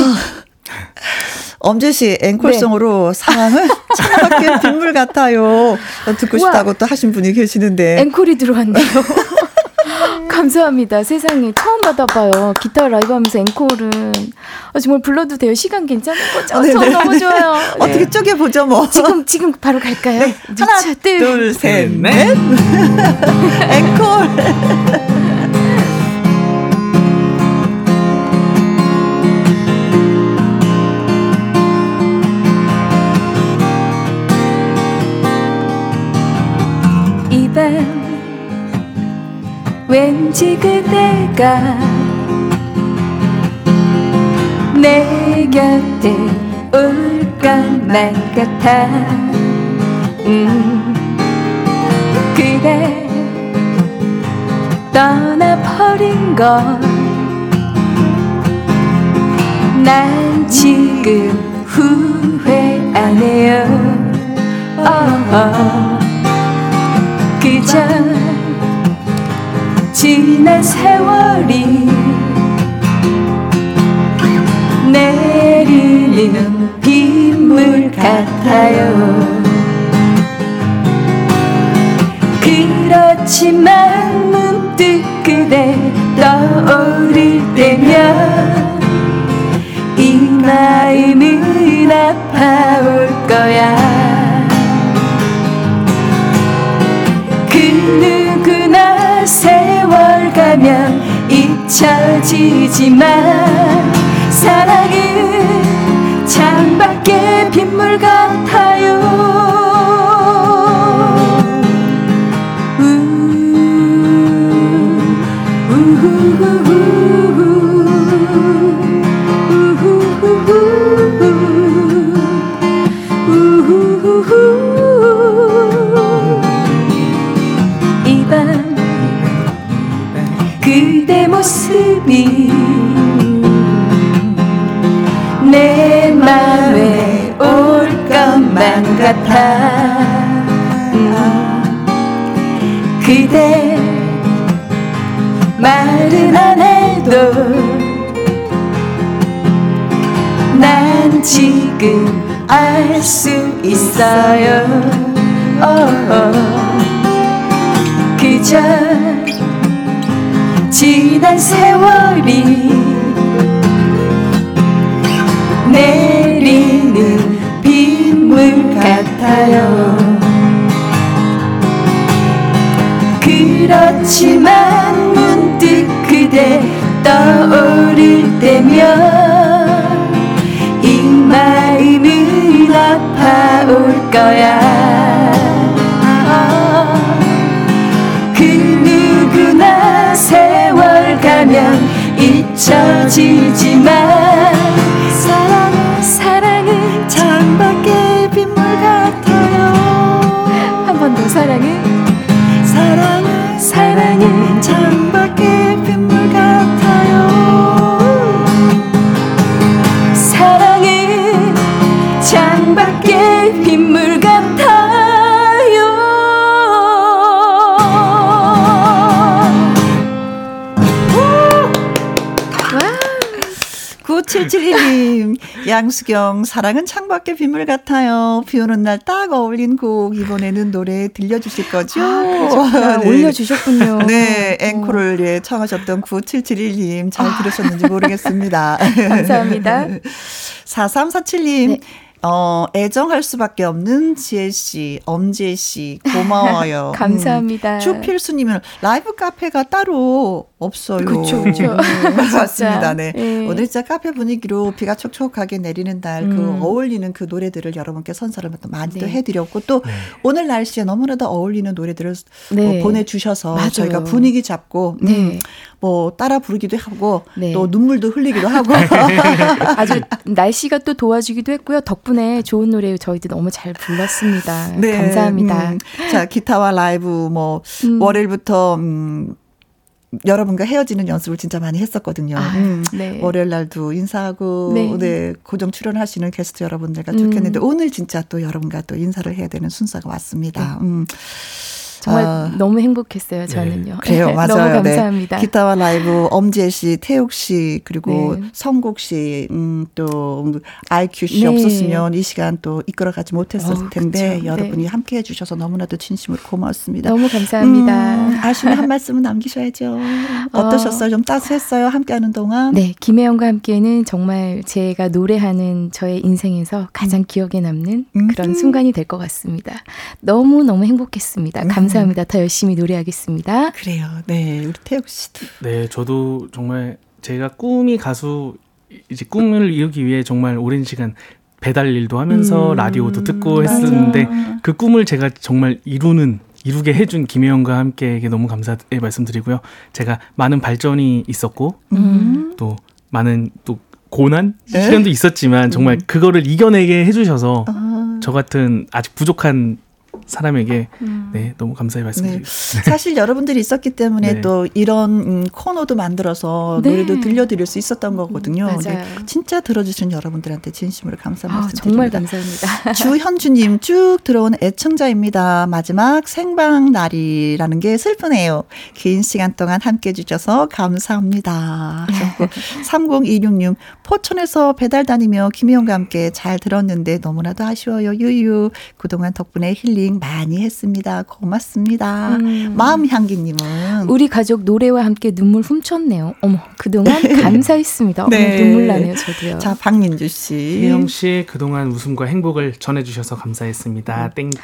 엄재 씨 앵콜송으로 사랑은 창밖에 [laughs] 빗물 같아요. 듣고 우와. 싶다고 또 하신 분이 계시는데. 앵콜이 들어왔네요. [laughs] 감사합니다. 세상에 처음 받아봐요. 기타 라이브 하면서 앵콜은 아, 정말 불러도 돼요. 시간 괜찮은 거죠? 어, 네네. 저 너무 좋아요. [laughs] 어떻게 네. 쪼개 보죠, 뭐. 지금 지금 바로 갈까요? 네. 하나, 자, 둘, 둘, 셋, 넷. [laughs] 앵콜. [laughs] 왠지 그대가 내 곁에 올 것만 같아 음 그래. 떠나버린 걸난 지금 후회 안 해요. 어, 그저 지난 세월이 내리는 빗물 같아요. 그렇지만 문득 그대 떠오를 때면 이 마음은 아파올 거야. 그 가면 잊혀지지만 사랑은 창밖에 빗물 같아요 양수경, 사랑은 창밖에 빗물 같아요. 비 오는 날 딱 어울린 곡, 이번에는 노래 들려주실 거죠? 아, 올려주셨군요. [laughs] 네, 앵콜을 예, 청하셨던 9771님, 잘 들으셨는지 모르겠습니다. [laughs] 감사합니다. [laughs] 4347님, 네. 어, 애정할 수밖에 없는 지혜 씨, 엄지혜 씨, 고마워요. 감사합니다. 음, 주필수님은 라이브 카페가 따로 없어요. 음, [laughs] 맞습니다. 네. 예. 오늘 진짜 카페 분위기로 비가 촉촉하게 내리는 날그 음. 어울리는 그 노래들을 여러분께 선사를 또 많이 또 네. 해드렸고 또 오늘 날씨에 너무나도 어울리는 노래들을 네. 어, 보내주셔서 맞아요. 저희가 분위기 잡고 음, 네. 뭐 따라 부르기도 하고 네. 또 눈물도 흘리기도 하고 [laughs] 아주 날씨가 또 도와주기도 했고요. 덕분에 좋은 노래 저희도 너무 잘 불렀습니다. 네, 감사합니다. 음, 자, 기타와 라이브 뭐 음. 월요일부터 음 여러분과 헤어지는 연습을 진짜 많이 했었거든요. 아, 음, 네. 월요일 날도 인사하고 네. 네. 고정 출연하시는 게스트 여러분들과 음. 좋겠는데 오늘 진짜 또 여러분과 또 인사를 해야 되는 순서가 왔습니다. 음. 정말 아. 너무 행복했어요. 저는요. 그래요, [laughs] 맞아요. 너무 네. 감사합니다. 기타와 라이브 엄지혜 씨, 태욱 씨 그리고 네. 성국 씨, 음, 또 IQ 씨 네. 없었으면 이 시간 또 이끌어가지 못했을 어, 텐데 그쵸. 여러분이 네. 함께해 주셔서 너무나도 진심으로 고맙습니다. 너무 감사합니다. 음, 아쉬운 한 말씀은 남기셔야죠. [laughs] 어떠셨어요? 좀 따스했어요? 함께하는 동안? 네, 김혜영과 함께는 정말 제가 노래하는 저의 인생에서 가장 기억에 남는 음. 그런 순간이 될 것 같습니다. 너무 너무 행복했습니다. 음. 감사합니다. 더 열심히 노래하겠습니다. 그래요. 네, 우리 태욱 씨도. 네, 저도 정말 제가 꿈이 가수 이제 꿈을 이루기 위해 정말 오랜 시간 배달 일도 하면서 음, 라디오도 듣고 했었는데 맞아. 그 꿈을 제가 정말 이루는 이루게 해준 김혜영과 함께에게 너무 감사의 말씀드리고요. 제가 많은 발전이 있었고 음. 또 많은 또 고난 네? 시간도 있었지만 정말 그거를 이겨내게 해주셔서 아. 저 같은 아직 부족한 사람에게 음. 네 너무 감사의 말씀드립니다. 사실 여러분들이 있었기 때문에 [laughs] 네. 또 이런 음, 코너도 만들어서 네. 노래도 들려드릴 수 있었던 거거든요. 맞아요. 네, 진짜 들어주신 여러분들한테 진심으로 감사 아, 말씀드립니다. 정말 감사합니다. [laughs] 주현주님 쭉 들어온 애청자입니다. 마지막 생방 날이라는 게 슬프네요. 긴 시간 동안 함께 해 주셔서 감사합니다. [laughs] 하셨고 3026님 포천에서 배달 다니며 김희영과 함께 잘 들었는데 너무나도 아쉬워요. 유유 그동안 덕분에 힐링 많이 했습니다. 고맙습니다. 음. 마음향기님은 우리 가족 노래와 함께 눈물 훔쳤네요. 어머, 그동안 감사했습니다. 어머, 네. 눈물 나네요, 저도요. 자 박민주 씨. 혜영 씨 그동안 웃음과 행복을 전해주셔서 감사했습니다. Thank you.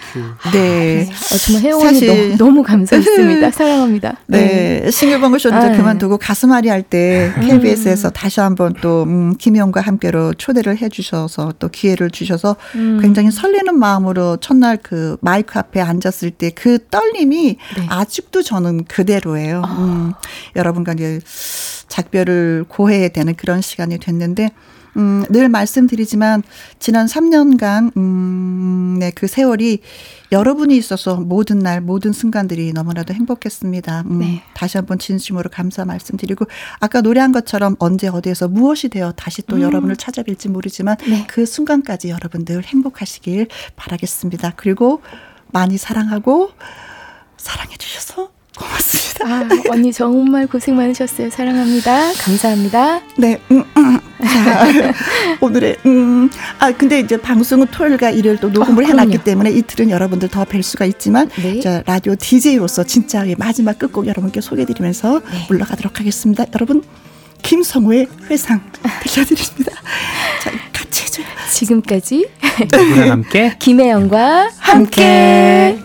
네. 어, 정말 사실- 너무, 너무 감사했습니다. [laughs] 사랑합니다. 네, 싱글벙글 쇼는 이제 아, 그만두고 가슴앓이 할 때 KBS에서 다시 한번 또 음, 김혜영과 함께로 초대를 해주셔서 또 기회를 주셔서 음. 굉장히 설레는 마음으로 첫날 그 마이크 앞에 앉았을 때 그 떨림이 네. 아직도 저는 그대로예요. 음, 여러분과 이제 작별을 고해야 되는 그런 시간이 됐는데 음, 늘 말씀드리지만 지난 3년간 음, 네, 그 세월이 여러분이 있어서 모든 날 모든 순간들이 너무나도 행복했습니다. 음, 네. 다시 한번 진심으로 감사 말씀드리고 아까 노래한 것처럼 언제 어디에서 무엇이 되어 다시 또 여러분을 찾아뵐지 모르지만 네. 그 순간까지 여러분들 행복하시길 바라겠습니다. 그리고 많이 사랑하고 사랑해 주셔서 고맙습니다. 아, 언니 정말 고생 많으셨어요. 사랑합니다. 감사합니다. 네. 음, 음. 자, [laughs] 오늘의 음. 아 근데 이제 방송은 토요일과 일요일 또 녹음을 어, 해놨기. 때문에 이틀은 여러분들 더 뵐 수가 있지만 네. 자 라디오 DJ로서 진짜 이 마지막 끝곡 여러분께 소개드리면서 네. 물러가도록 하겠습니다. 여러분 김성호의 회상 [laughs] 들려드립니다. 자 같이 해줘요. 지금까지 누구랑 함께 [laughs] 김혜영과 함께.